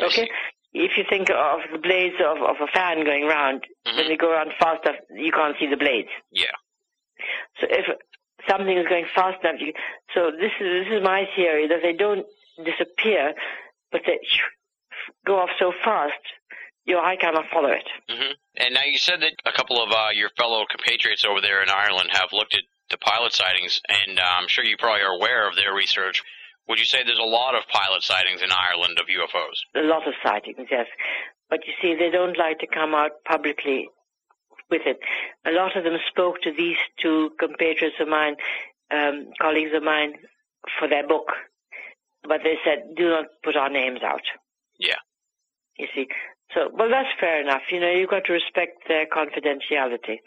Okay? If you think of the blades of, of a fan going round, Mhm. when they go around fast enough, you can't see the blades. Yeah. So if something is going fast enough, you, so this is this is my theory that they don't disappear, but they go off so fast, your eye cannot follow it. hmm And now you said that a couple of uh, your fellow compatriots over there in Ireland have looked at the pilot sightings, and uh, I'm sure you probably are aware of their research. Would you say there's a lot of pilot sightings in Ireland of UFOs? A lot of sightings, yes, but you see, they don't like to come out publicly with it. A lot of them spoke to these two compatriots of mine, um, colleagues of mine, for their book, but they said, do not put our names out. Yeah. You see, so well, that's fair enough. You know, you've got to respect their confidentiality,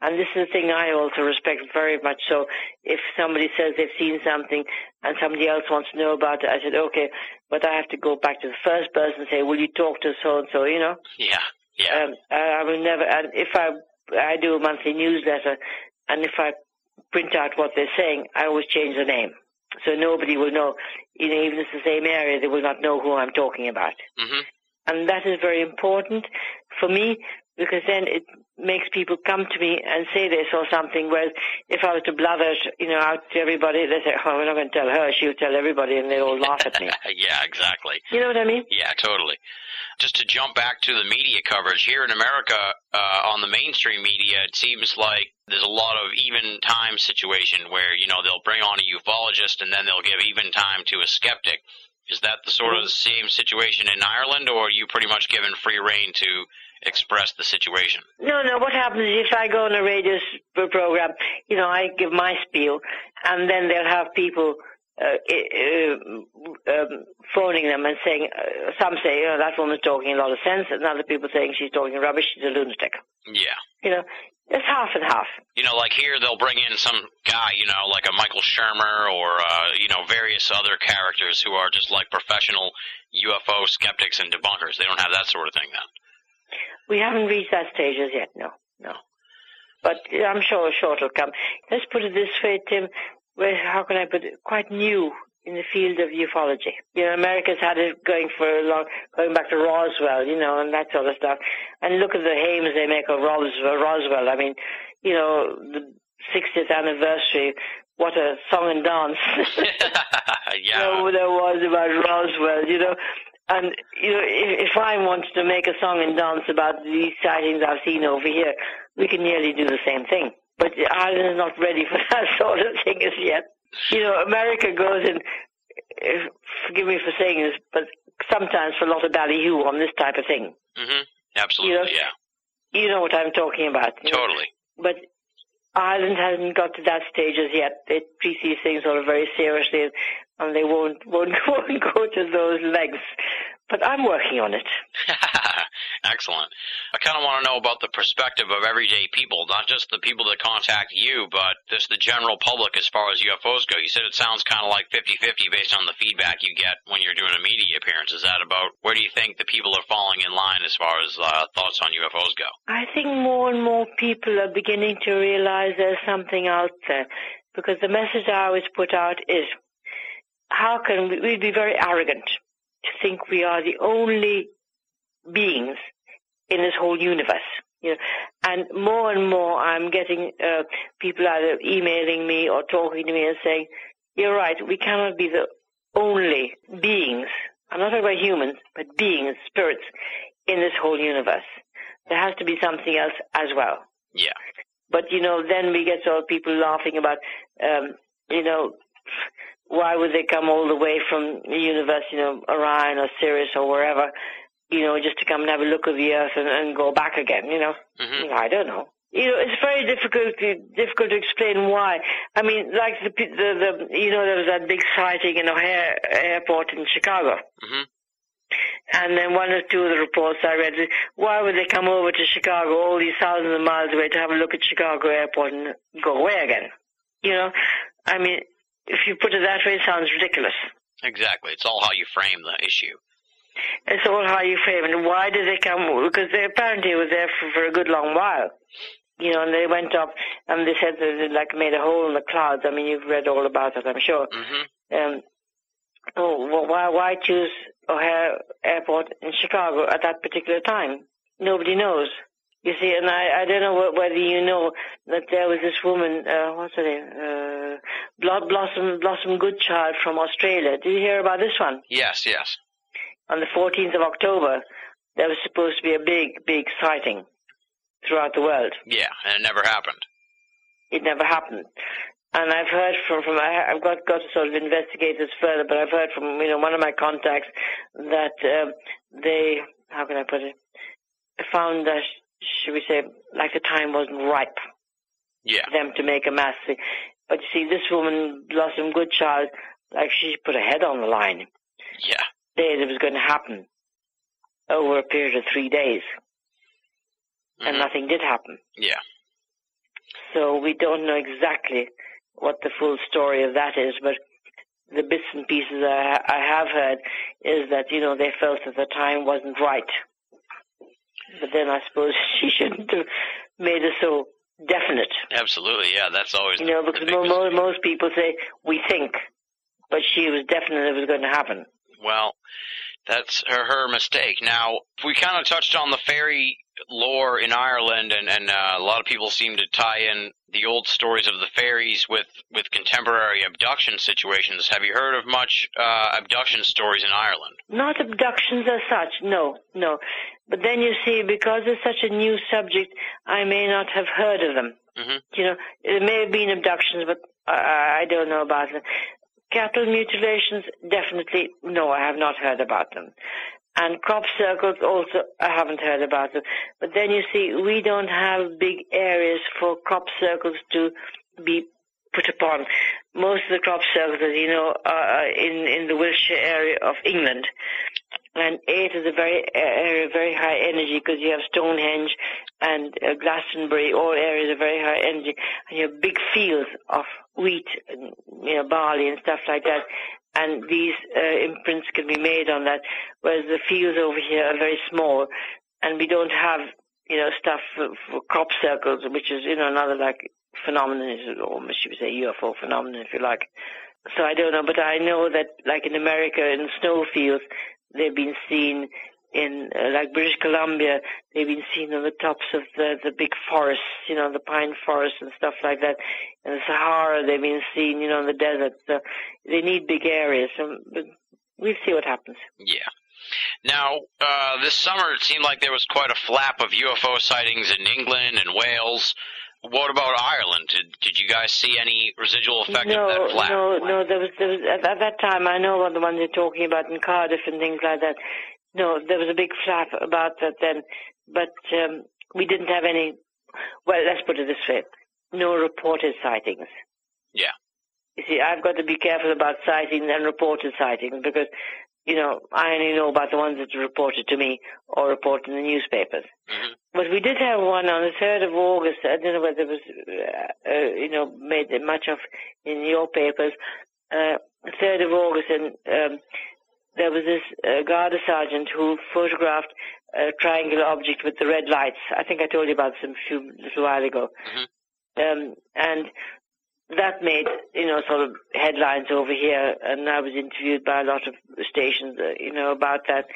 and this is the thing I also respect very much. So, if somebody says they've seen something and somebody else wants to know about it, I said, okay, but I have to go back to the first person and say, will you talk to so and so? You know. Yeah. Yeah. Um, I, I will never. And if I I do a monthly newsletter, and if I print out what they're saying, I always change the name, so nobody will know. You know, even if it's the same area, they will not know who I'm talking about. hmm And that is very important for me because then it makes people come to me and say they saw something. Whereas if I was to blather it, you know, out to everybody, they say, "Oh, we're not going to tell her; she'll tell everybody," and they all laugh at me. [laughs] yeah, exactly. You know what I mean? Yeah, totally. Just to jump back to the media coverage here in America, uh, on the mainstream media, it seems like there's a lot of even time situation where you know they'll bring on a ufologist and then they'll give even time to a skeptic. Is that the sort of the same situation in Ireland, or are you pretty much given free reign to express the situation? No, no. What happens is if I go on a radio program, you know, I give my spiel, and then they'll have people uh, uh, um, phoning them and saying, uh, some say, oh, that woman's talking a lot of sense, and other people saying she's talking rubbish, she's a lunatic. Yeah. You know, it's half and half. You know, like here they'll bring in some guy, you know, like a Michael Shermer or uh, you know various other characters who are just like professional UFO skeptics and debunkers. They don't have that sort of thing then. We haven't reached that stage as yet, no, no. But I'm sure sure it'll come. Let's put it this way, Tim. Well, how can I put it? Quite new in the field of ufology. You know, America's had it going for a long, going back to Roswell, you know, and that sort of stuff. And look at the hymns they make of Roswell. Roswell. I mean, you know, the 60th anniversary. What a song and dance. [laughs] yeah. [laughs] know, there was about Roswell, you know. And, you know, if, if I wanted to make a song and dance about these sightings I've seen over here, we can nearly do the same thing. But Ireland is not ready for [laughs] that sort of thing as yet. You know, America goes in, eh, forgive me for saying this, but sometimes for a lot of ballyhoo on this type of thing. Mhm. Absolutely. You know, yeah. You know what I'm talking about. you know. Totally. But Ireland hasn't got to that stage as yet. They treat these things of very seriously, and they won't won't [laughs] won't go to those lengths. But I'm working on it. [laughs] Excellent. I kind of want to know about the perspective of everyday people, not just the people that contact you, but just the general public as far as UFOs go. You said it sounds kind of like 50-50 based on the feedback you get when you're doing a media appearance. Is that about where do you think the people are falling in line as far as uh, thoughts on UFOs go? I think more and more people are beginning to realize there's something out there, because the message I always put out is, how can we, we'd be very arrogant to think we are the only beings in this whole universe. You know, and more and more I'm getting uh, people either emailing me or talking to me and saying, "You're right. We cannot be the only beings. I'm not talking about humans, but beings, spirits, in this whole universe. There has to be something else as well." Yeah. But you know, then we get sort of people laughing about, um, you know, why would they come all the way from the universe, you know, Orion or Sirius or wherever, you know, just to come and have a look at the Earth and, and go back again, you know? Mhm. I don't know. You know, it's very difficult to, difficult to explain why. I mean, like the, the, the, you know, there was that big sighting in O'Hare Airport in Chicago. Mhm. And then one or two of the reports I read, why would they come over to Chicago, all these thousands of miles away, to have a look at Chicago Airport and go away again? You know, I mean, if you put it that way, it sounds ridiculous. Exactly. It's all how you frame the issue. It's all how you frame it. Why did they come? Because they apparently were there for, for a good long while. You know, and they went up and they said that they like made a hole in the clouds. I mean, you've read all about it, I'm sure. Mhm. Um, oh, wh- why why choose O'Hare Airport in Chicago at that particular time? Nobody knows. You see, and I I don't know wh- whether you know that there was this woman. Uh, what's her name? Uh, Blo- Blossom Blossom Goodchild from Australia. Did you hear about this one? Yes, yes. On the 14th of October, there was supposed to be a big, big sighting throughout the world. Yeah, and it never happened. It never happened. And I've heard from, from I've got, got to sort of investigate this further, but I've heard from, you know, one of my contacts that um, they, how can I put it, found that, should we say, like the time wasn't ripe Yeah. for them to make a mass. But you see, this woman, Blossom Goodchild, like she put her head on the line. Yeah. Said it was going to happen over a period of three days, and Mhm. nothing did happen. Yeah. So we don't know exactly what the full story of that is, but the bits and pieces I, I have heard is that, you know, they felt that the time wasn't right. But then I suppose [laughs] she shouldn't have made it so definite, Absolutely. Yeah, that's always you know, because the big mo- mo- most people say, we think, but she was definite it was going to happen. Well, that's her, her mistake. Now, we kind of touched on the fairy lore in Ireland, and and uh, a lot of people seem to tie in the old stories of the fairies with with contemporary abduction situations. Have you heard of much uh, abduction stories in Ireland? Not abductions as such, no, no. But then you see, because it's such a new subject, I may not have heard of them. Mhm. You know, it may have been abductions, but I, I don't know about them. Cattle mutilations, definitely, no, I have not heard about them. And crop circles also, I haven't heard about them. But then you see, we don't have big areas for crop circles to be put upon. Most of the crop circles, as you know, are in, in the Wiltshire area of England. And eight is a very area very high energy because you have Stonehenge and uh, Glastonbury, all areas of very high energy, and you have big fields of wheat, and, you know, barley and stuff like that. And these uh, imprints can be made on that, whereas the fields over here are very small, and we don't have, you know, stuff for, for crop circles, which is, you know, another like phenomenon, almost you would say UFO phenomenon, if you like. So I don't know, but I know that, like in America, in snowfields, they've been seen in uh, like British Columbia, they've been seen on the tops of the the big forests, you know, the pine forests and stuff like that. In the Sahara, they've been seen, you know, in the desert. So they need big areas. So, but we'll see what happens. Yeah. Now, uh, this summer it seemed like there was quite a flap of UFO sightings in England and Wales. What about Ireland? Did, did you guys see any residual effect no, of that flap? no, no. There was, there was at, at that time. I know what the ones you're talking about in Cardiff and things like that. No, there was a big flap about that then, but um, we didn't have any. Well, let's put it this way: no reported sightings. Yeah. You see, I've got to be careful about sightings and reported sightings because, you know, I only know about the ones that are reported to me or reported in the newspapers. Mhm. But we did have one on the 3rd of August. I don't know whether it was, uh, uh, you know, made much of in your papers. Uh, 3rd of August, and um, there was this uh, Garda sergeant who photographed a triangular object with the red lights. I think I told you about this a few little while ago. Um, and that made, you know, sort of headlines over here, and I was interviewed by a lot of stations, uh, you know, about that.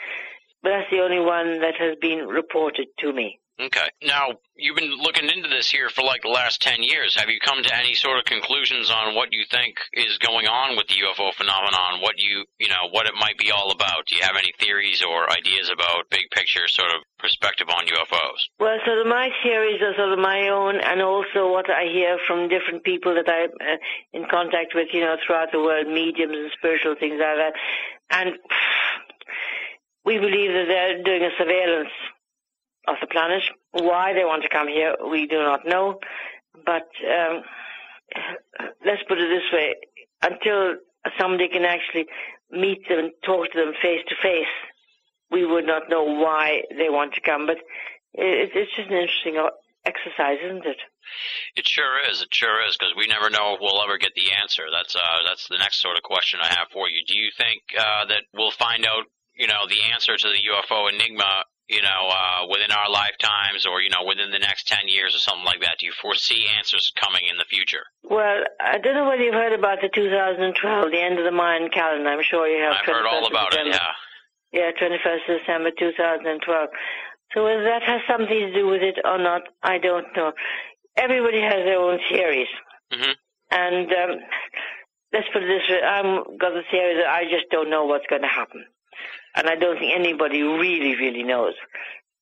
But that's the only one that has been reported to me. Okay. Now, you've been looking into this here for like the last 10 years. Have you come to any sort of conclusions on what you think is going on with the UFO phenomenon? What you, you know, what it might be all about? Do you have any theories or ideas about big picture sort of perspective on UFOs? Well, sort of my theories are sort of my own, and also what I hear from different people that I'm uh, in contact with, you know, throughout the world, mediums and spiritual things like that. And we believe that they're doing a surveillance of the planet. Why they want to come here, we do not know. But um, let's put it this way: until somebody can actually meet them and talk to them face to face, we would not know why they want to come. But it, it's just an interesting uh, exercise, isn't it? It sure is. It sure is because we never know if we'll ever get the answer. That's uh, that's the next sort of question I have for you. Do you think uh, that we'll find out, you know, the answer to the UFO enigma, you know, uh, within our lifetimes or you know within the next ten years or something like that? Do you foresee answers coming in the future? Well, I don't know whether you've heard about the 2012, the end of the Mayan calendar. I'm sure you have. I've heard all about it. Yeah. Yeah, 21st of December 2012. So whether that has something to do with it or not, I don't know. Everybody has their own theories. Mhm. And um, let's put it this way, I've got the theory that I just don't know what's going to happen. And I don't think anybody really, really knows.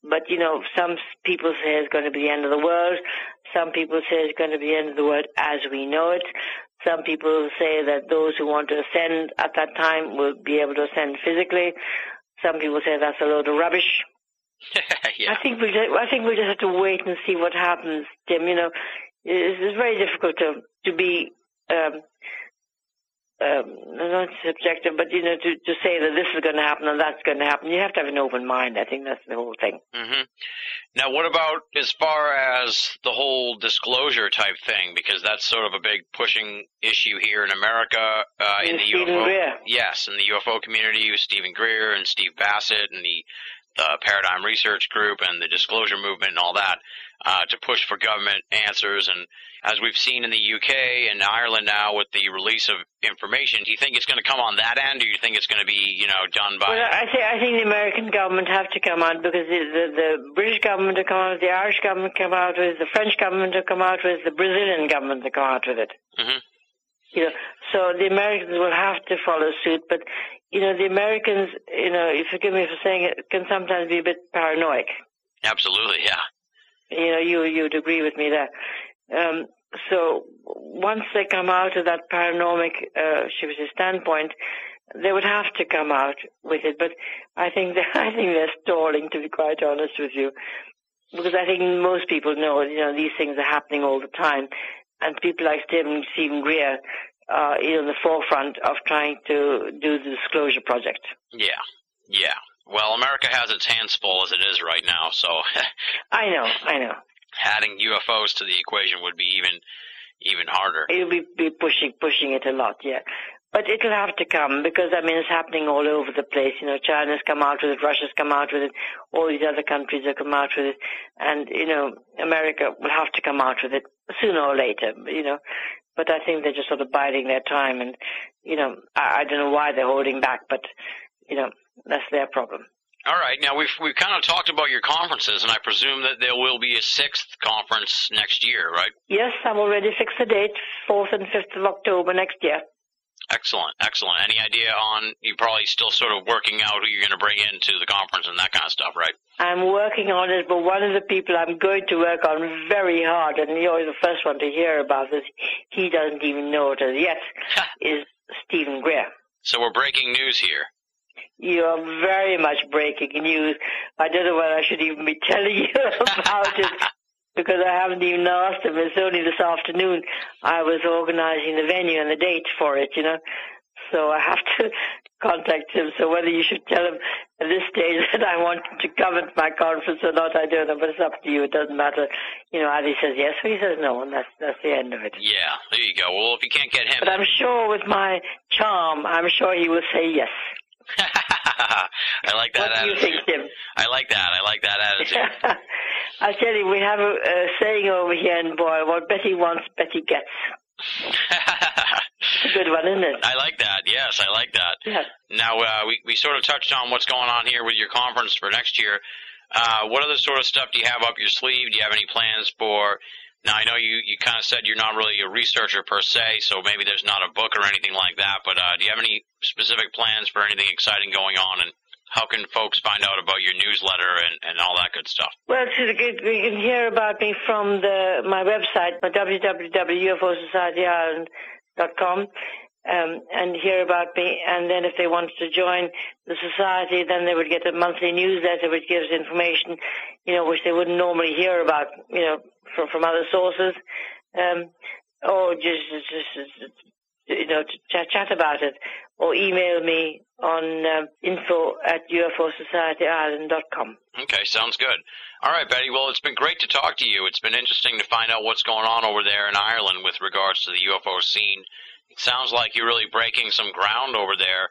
But, you know, some people say it's going to be the end of the world. Some people say it's going to be the end of the world as we know it. Some people say that those who want to ascend at that time will be able to ascend physically. Some people say that's a load of rubbish. [laughs] yeah. I think we just, I think we just have to wait and see what happens, Tim. You know, it's, it's very difficult to to be um, um, not subjective, but you know, to to say that this is going to happen and that's going to happen. You have to have an open mind. I think that's the whole thing. hmm Now, what about as far as the whole disclosure type thing? Because that's sort of a big pushing issue here in America uh, in the Steven UFO. Greer. Yes, in the UFO community with Steven Greer and Steve Bassett and the the Paradigm Research Group and the Disclosure Movement and all that. Uh, to push for government answers. And as we've seen in the UK and Ireland now with the release of information, do you think it's going to come on that end, or do you think it's going to be, you know, done by? Well, I think I think the American government have to come out because the, the, the British government have come out, the Irish government come out with, the French government have come out with, the Brazilian government have come out with it. Mhm. You know, so the Americans will have to follow suit. But you know, the Americans, you know, if you forgive me for saying it, can sometimes be a bit paranoid. Absolutely, yeah. You know, you you'd agree with me there. Um, so once they come out of that paranoid, uh, should say, standpoint, they would have to come out with it. But I think [laughs] I think they're stalling, to be quite honest with you, because I think most people know, you know, these things are happening all the time, and people like Steven, Steven Greer are in the forefront of trying to do the disclosure project. Yeah, yeah. Well, America has its hands full as it is right now, so [laughs] I know, I know. adding UFOs to the equation would be even even harder. It'll be, be pushing pushing it a lot, yeah. But it'll have to come because I mean it's happening all over the place. You know, China's come out with it, Russia's come out with it, all these other countries have come out with it, and you know, America will have to come out with it sooner or later. You know, but I think they're just sort of biding their time, and you know, I, I don't know why they're holding back, but you know, that's their problem. All right, now we've we've kind of talked about your conferences, and I presume that there will be a sixth conference next year, right? Yes, I've already fixed the date, fourth and fifth of October next year. Excellent, excellent. Any idea on you probably still sort of working out who you're going to bring into the conference and that kind of stuff, right? I'm working on it, but one of the people I'm going to work on very hard, and you're the first one to hear about this, he doesn't even know it as yet, [laughs] is Steven Greer. So we're breaking news here. You are very much breaking news. I don't know whether I should even be [laughs] telling you about it because I haven't even asked him. It's only this afternoon I was organizing the venue and the date for it, you know. So I have to [laughs] contact him. So whether you should tell him at this stage [laughs] that I want him to come at my conference or not, I don't know. But it's up to you. It doesn't matter. You know, either he says yes or he says no, and that's that's the end of it. Yeah, there you go. Well, if you can't get him, But I'm sure with my charm, I'm sure he will say yes. [laughs] I like that what do you attitude. think, Tim? I like that. I like that attitude. [laughs] I tell you, we have a, a saying over here in Boyle: "What Betty wants, Betty gets." It's a good one, isn't it? [laughs] I like that. Yes, I like that. Yeah. Now, uh, we, we sort of touched on what's going on here with your conference for next year. Uh, what other sort of stuff do you have up your sleeve? Do you have any plans for? Now, I know you, you kind of said you're not really a researcher per se, so maybe there's not a book or anything like that, but uh, do you have any specific plans for anything exciting going on, and how can folks find out about your newsletter and, and all that good stuff? Well, you can hear about me from the my website, www.ufosocietyireland.com, um, and hear about me. And then if they wanted to join the society, then they would get a monthly newsletter which gives information, you know, which they wouldn't normally hear about, you know, from from other sources, um, or just, just, just you know, chat, chat about it, or email me on um, info at ufosocietyireland.com. Okay, sounds good. All right, Betty. Well, it's been great to talk to you. It's been interesting to find out what's going on over there in Ireland with regards to the UFO scene. It sounds like you're really breaking some ground over there,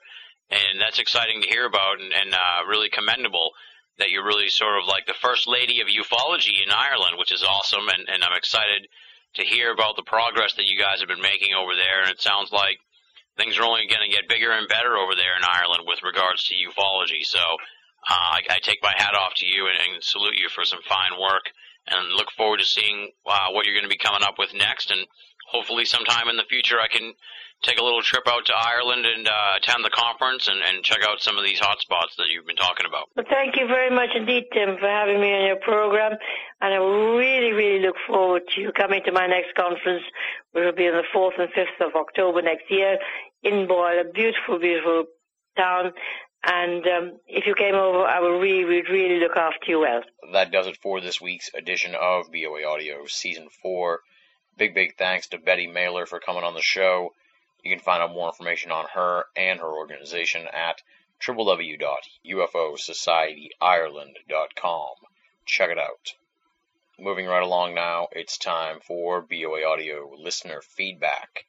and that's exciting to hear about and, and uh, really commendable that you're really sort of like the first lady of ufology in Ireland, which is awesome, and, and I'm excited to hear about the progress that you guys have been making over there, and it sounds like things are only going to get bigger and better over there in Ireland with regards to ufology. So uh, I, I take my hat off to you and, and salute you for some fine work, and look forward to seeing uh, what you're going to be coming up with next. And hopefully, sometime in the future, I can take a little trip out to Ireland and uh, attend the conference and, and check out some of these hot spots that you've been talking about. Well, thank you very much indeed, Tim, for having me on your program. And I really, really look forward to you coming to my next conference, which will be on the 4th and 5th of October next year in Boyle, a beautiful, beautiful town. And um, if you came over, I will really, really, really look after you well. That does it for this week's edition of BOA Audio Season 4. Big, big thanks to Betty Myler for coming on the show. You can find out more information on her and her organization at www.ufosocietyireland.com. Check it out. Moving right along now, it's time for BOA Audio listener feedback.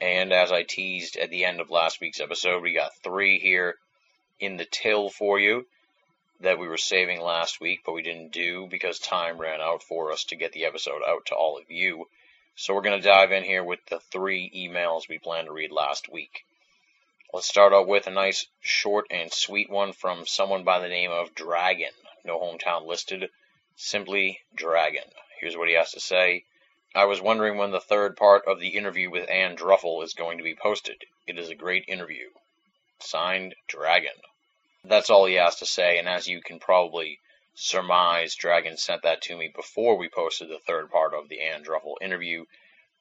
And as I teased at the end of last week's episode, we got three here in the till for you. that we were saving last week, but we didn't do because time ran out for us to get the episode out to all of you. So we're going to dive in here with the three emails we planned to read last week. Let's start out with a nice, short, and sweet one from someone by the name of Dragon. No hometown listed, simply Dragon. Here's what he has to say. I was wondering when the third part of the interview with Ann Druffel is going to be posted. It is a great interview. Signed, Dragon. That's all he has to say, and as you can probably surmise, Dragon sent that to me before we posted the third part of the Ann Druffel interview,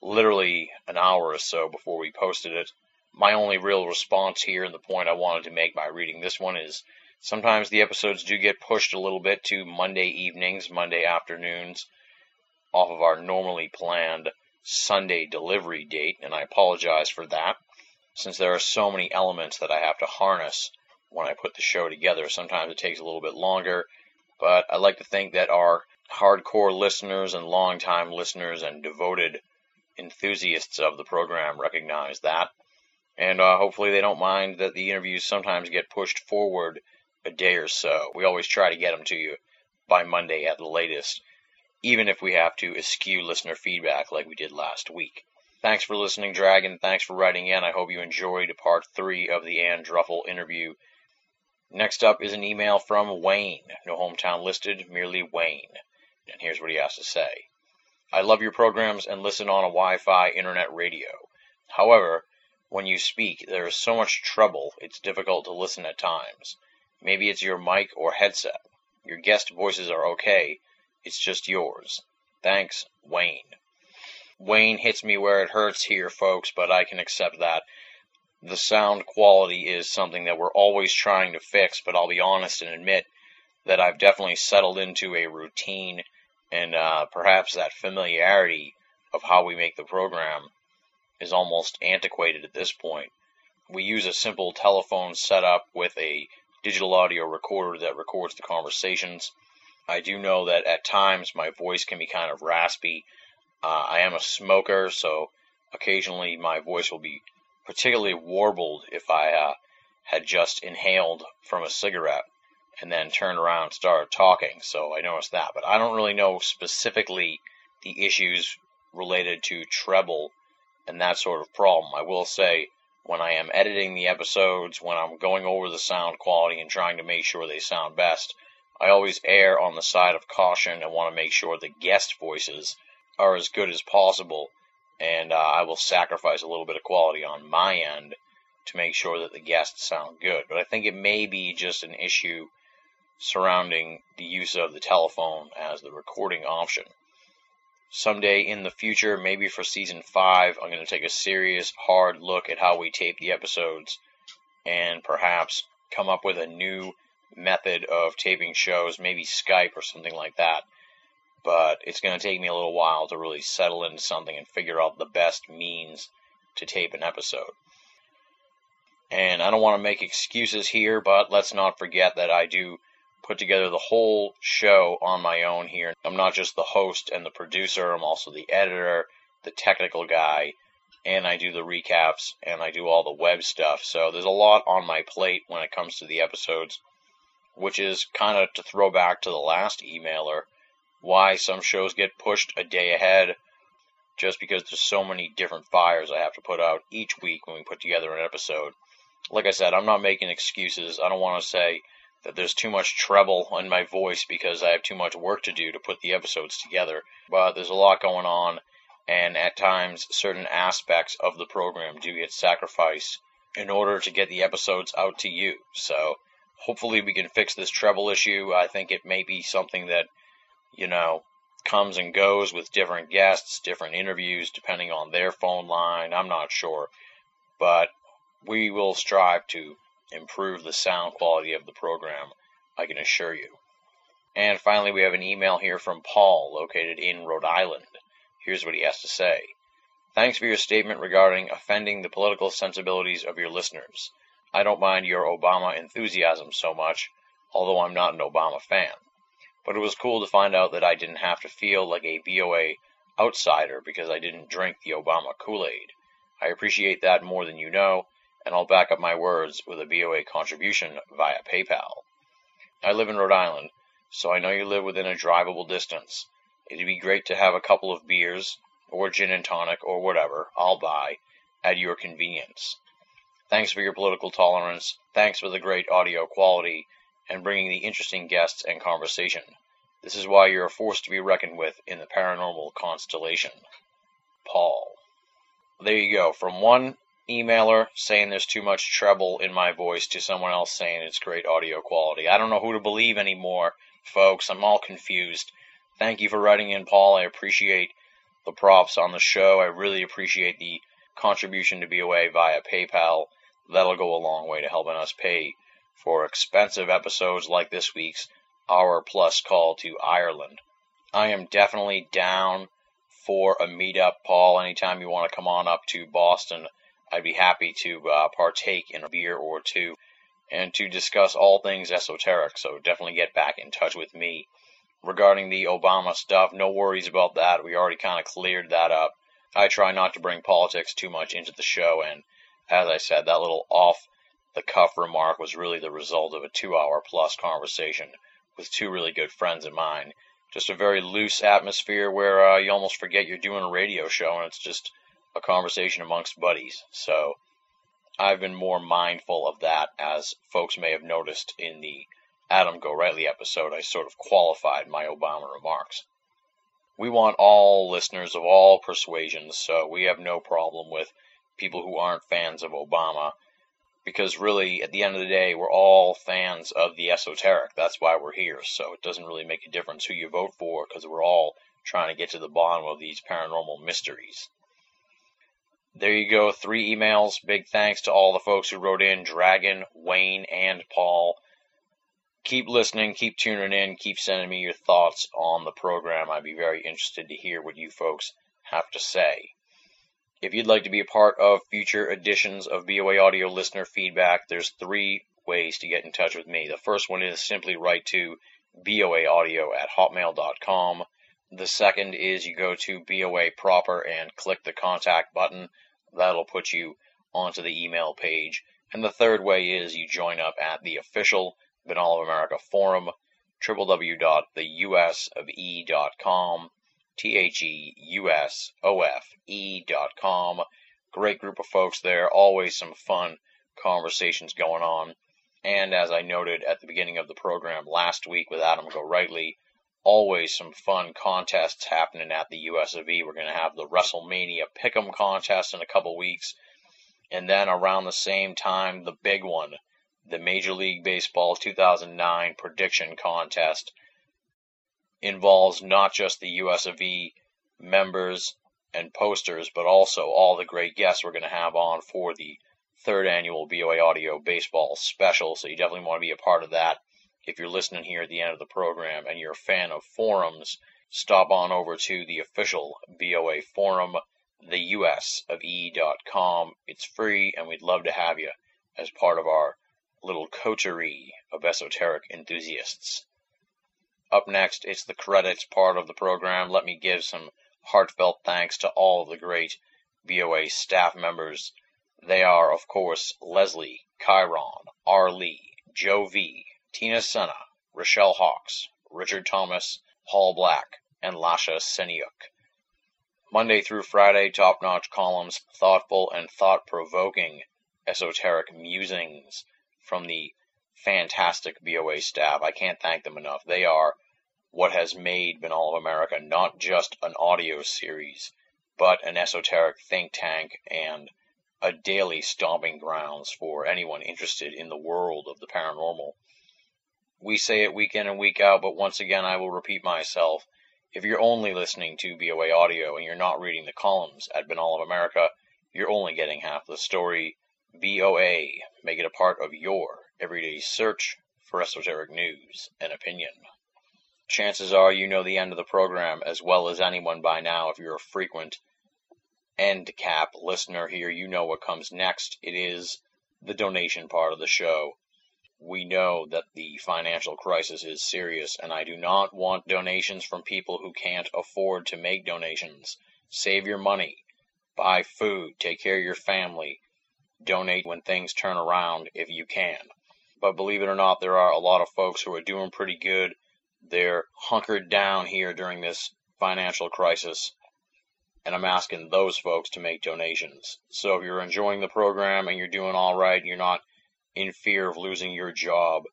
literally an hour or so before we posted it. My only real response here, and the point I wanted to make by reading this one, is sometimes the episodes do get pushed a little bit to Monday evenings, Monday afternoons, off of our normally planned Sunday delivery date, and I apologize for that, since there are so many elements that I have to harness when I put the show together. Sometimes it takes a little bit longer, but I like to think that our hardcore listeners and longtime listeners and devoted enthusiasts of the program recognize that. And uh, hopefully they don't mind that the interviews sometimes get pushed forward a day or so. We always try to get them to you by Monday at the latest, even if we have to eschew listener feedback like we did last week. Thanks for listening, Dragon. Thanks for writing in. I hope you enjoyed part three of the Ann Druffel interview. Next up is an email from Wayne. No hometown listed, merely Wayne. And here's what he has to say. I love your programs and listen on a Wi-Fi internet radio. However, when you speak, there is so much trouble, it's difficult to listen at times. Maybe it's your mic or headset. Your guest voices are okay, it's just yours. Thanks, Wayne. Wayne hits me where it hurts here, folks, but I can accept that. The sound quality is something that we're always trying to fix, but I'll be honest and admit that I've definitely settled into a routine and uh, perhaps that familiarity of how we make the program is almost antiquated at this point. We use a simple telephone setup with a digital audio recorder that records the conversations. I do know that at times my voice can be kind of raspy. Uh, I am a smoker, so occasionally my voice will be particularly warbled if I uh, had just inhaled from a cigarette and then turned around and started talking. So I noticed that. But I don't really know specifically the issues related to treble and that sort of problem. I will say when I am editing the episodes, when I'm going over the sound quality and trying to make sure they sound best, I always err on the side of caution and want to make sure the guest voices are as good as possible. And uh, I will sacrifice a little bit of quality on my end to make sure that the guests sound good. But I think it may be just an issue surrounding the use of the telephone as the recording option someday in the future, maybe for season five, I'm going to take a serious, hard look at how we tape the episodes and perhaps come up with a new method of taping shows, maybe Skype or something like that. But it's going to take me a little while to really settle into something and figure out the best means to tape an episode. And I don't want to make excuses here, but let's not forget that I do put together the whole show on my own here. I'm not just the host and the producer, I'm also the editor, the technical guy, and I do the recaps and I do all the web stuff. So there's a lot on my plate when it comes to the episodes, which is kind of to throw back to the last emailer why some shows get pushed a day ahead just because there's so many different fires I have to put out each week when we put together an episode. Like I said, I'm not making excuses. I don't want to say that there's too much treble in my voice because I have too much work to do to put the episodes together. But there's a lot going on, and at times certain aspects of the program do get sacrificed in order to get the episodes out to you. So hopefully we can fix this treble issue. I think it may be something that, you know, comes and goes with different guests, different interviews, depending on their phone line. I'm not sure. But we will strive to improve the sound quality of the program, I can assure you. And finally, we have an email here from Paul, located in Rhode Island. Here's what he has to say. Thanks for your statement regarding offending the political sensibilities of your listeners. I don't mind your Obama enthusiasm so much, although I'm not an Obama fan. But it was cool to find out that I didn't have to feel like a BOA outsider because I didn't drink the Obama Kool-Aid. I appreciate that more than you know, and I'll back up my words with a BOA contribution via PayPal. I live in Rhode Island, so I know you live within a drivable distance. It'd be great to have a couple of beers, or gin and tonic, or whatever, I'll buy, at your convenience. Thanks for your political tolerance. Thanks for the great audio quality and bringing the interesting guests and conversation. This is why you're a force to be reckoned with in the paranormal constellation. Paul. There you go. From one emailer saying there's too much treble in my voice to someone else saying it's great audio quality. I don't know who to believe anymore, folks. I'm all confused. Thank you for writing in, Paul. I appreciate the props on the show. I really appreciate the contribution to BOA via PayPal. That'll go a long way to helping us pay for expensive episodes like this week's Hour Plus Call to Ireland. I am definitely down for a meetup, Paul. Anytime you want to come on up to Boston, I'd be happy to uh, partake in a beer or two and to discuss all things esoteric. So definitely get back in touch with me. Regarding the Obama stuff, no worries about that. We already kind of cleared that up. I try not to bring politics too much into the show, and as I said, that little off the cuff remark was really the result of a two hour plus conversation with two really good friends of mine. Just a very loose atmosphere where uh, you almost forget you're doing a radio show and it's just a conversation amongst buddies. So I've been more mindful of that, as folks may have noticed in the Adam Gorightly episode. I sort of qualified my Obama remarks. We want all listeners of all persuasions, so we have no problem with people who aren't fans of Obama because really, at the end of the day, we're all fans of the esoteric. That's why we're here. So it doesn't really make a difference who you vote for because we're all trying to get to the bottom of these paranormal mysteries. There you go, three emails. Big thanks to all the folks who wrote in Dragon, Wayne, and Paul. Keep listening, keep tuning in, keep sending me your thoughts on the program. I'd be very interested to hear what you folks have to say. If you'd like to be a part of future editions of BOA Audio listener feedback, there's three ways to get in touch with me. The first one is simply write to boaaudio at hotmail.com. The second is you go to BOA proper and click the contact button. That'll put you onto the email page. And the third way is you join up at the official Binnall of America forum, www.theusofe.com T-H-E-U-S-O-F-E dot com. Great group of folks there. Always some fun conversations going on. And as I noted at the beginning of the program last week with Adam Gorightly, always some fun contests happening at the US of E. We're going to have the WrestleMania Pick'em contest in a couple weeks. And then around the same time, the big one, the Major League Baseball 2009 prediction contest involves not just the US of E members and posters, but also all the great guests we're going to have on for the third annual BOA Audio Baseball Special. So you definitely want to be a part of that. If you're listening here at the end of the program and you're a fan of forums, stop on over to the official BOA forum, theusofe.com. It's free, and we'd love to have you as part of our little coterie of esoteric enthusiasts. Up next, it's the credits part of the program. Let me give some heartfelt thanks to all of the great BOA staff members. They are, of course, Leslie, Chiron, R. Lee, Joe V, Tina Senna, Rochelle Hawks, Richard Thomas, Paul Black, and Lasha Seniuk. Monday through Friday, top notch columns, thoughtful and thought provoking esoteric musings from the fantastic BOA staff. I can't thank them enough. They are what has made Binnall of America not just an audio series, but an esoteric think tank and a daily stomping grounds for anyone interested in the world of the paranormal. We say it week in and week out, but once again, I will repeat myself. If you're only listening to BOA audio and you're not reading the columns at Binnall of America, you're only getting half the story. BOA, make it a part of your everyday search for esoteric news and opinion. Chances are you know the end of the program as well as anyone by now if you're a frequent end cap listener here. You know what comes next. It is the donation part of the show. We know that the financial crisis is serious, and I do not want donations from people who can't afford to make donations. Save your money, buy food, take care of your family, donate when things turn around if you can. But believe it or not, there are a lot of folks who are doing pretty good. They're hunkered down here during this financial crisis. And I'm asking those folks to make donations. So if you're enjoying the program and you're doing all right, and you're not in fear of losing your job,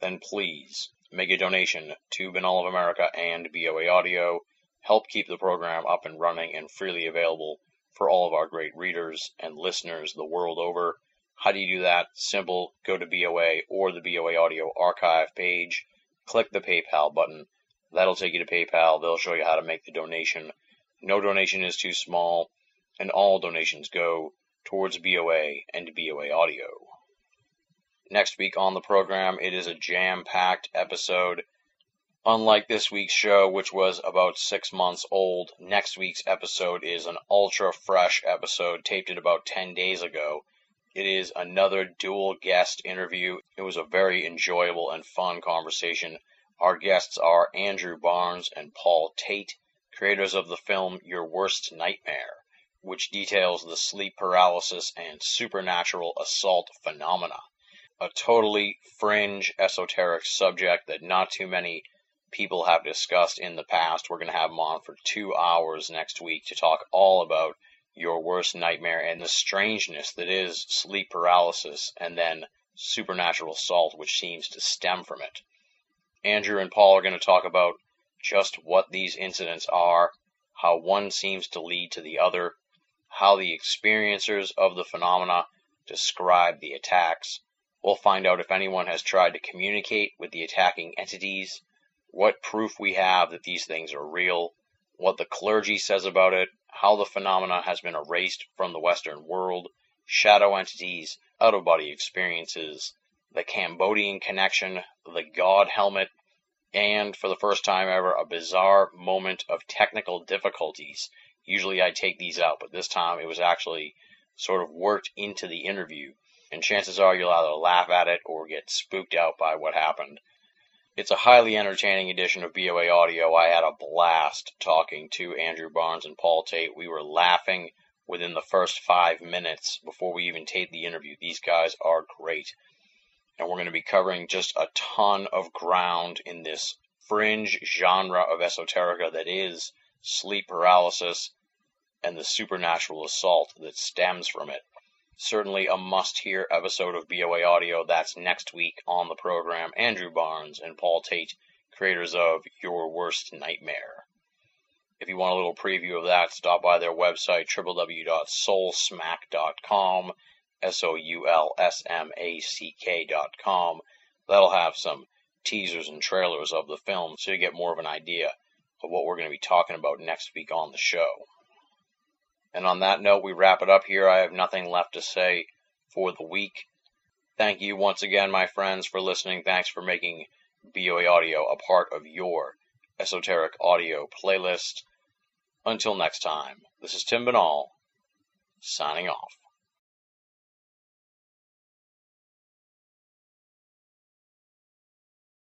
then please make a donation to Binnall of America and BOA Audio. Help keep the program up and running and freely available for all of our great readers and listeners the world over. How do you do that? Simple. Go to BOA or the BOA Audio archive page. Click the PayPal button. That'll take you to PayPal. They'll show you how to make the donation. No donation is too small, and all donations go towards BOA and BOA Audio. Next week on the program, it is a jam packed episode. Unlike this week's show, which was about six months old, next week's episode is an ultra fresh episode taped it about 10 days ago. It is another dual guest interview. It was a very enjoyable and fun conversation. Our guests are Andrew Barnes and Paul Tate, creators of the film Your Worst Nightmare, which details the sleep paralysis and supernatural assault phenomena. A totally fringe, esoteric subject that not too many people have discussed in the past. We're going to have them on for two hours next week to talk all about your worst nightmare and the strangeness that is sleep paralysis and then supernatural assault, which seems to stem from it. Andrew and Paul are going to talk about just what these incidents are, how one seems to lead to the other, how the experiencers of the phenomena describe the attacks. We'll find out if anyone has tried to communicate with the attacking entities, what proof we have that these things are real, what the clergy says about it, how the phenomena has been erased from the Western world, shadow entities, out of body experiences, the Cambodian connection, the God helmet, and for the first time ever, a bizarre moment of technical difficulties. Usually I take these out, but this time it was actually sort of worked into the interview, and chances are you'll either laugh at it or get spooked out by what happened. It's a highly entertaining edition of BOA Audio. I had a blast talking to Andrew Barnes and Paul Tate. We were laughing within the first five minutes before we even taped the interview. These guys are great. And we're going to be covering just a ton of ground in this fringe genre of esoterica that is sleep paralysis and the supernatural assault that stems from it certainly a must hear episode of BOA Audio. That's next week on the program. Andrew Barnes and Paul Tate, creators of Your Worst Nightmare. If you want a little preview of that, stop by their website, www.soulsmack.com, S O U L S M A C K.com. That'll have some teasers and trailers of the film so you get more of an idea of what we're going to be talking about next week on the show. And on that note, we wrap it up here. I have nothing left to say for the week. Thank you once again, my friends, for listening. Thanks for making BOA Audio a part of your esoteric audio playlist. Until next time, this is Tim Binnall, signing off.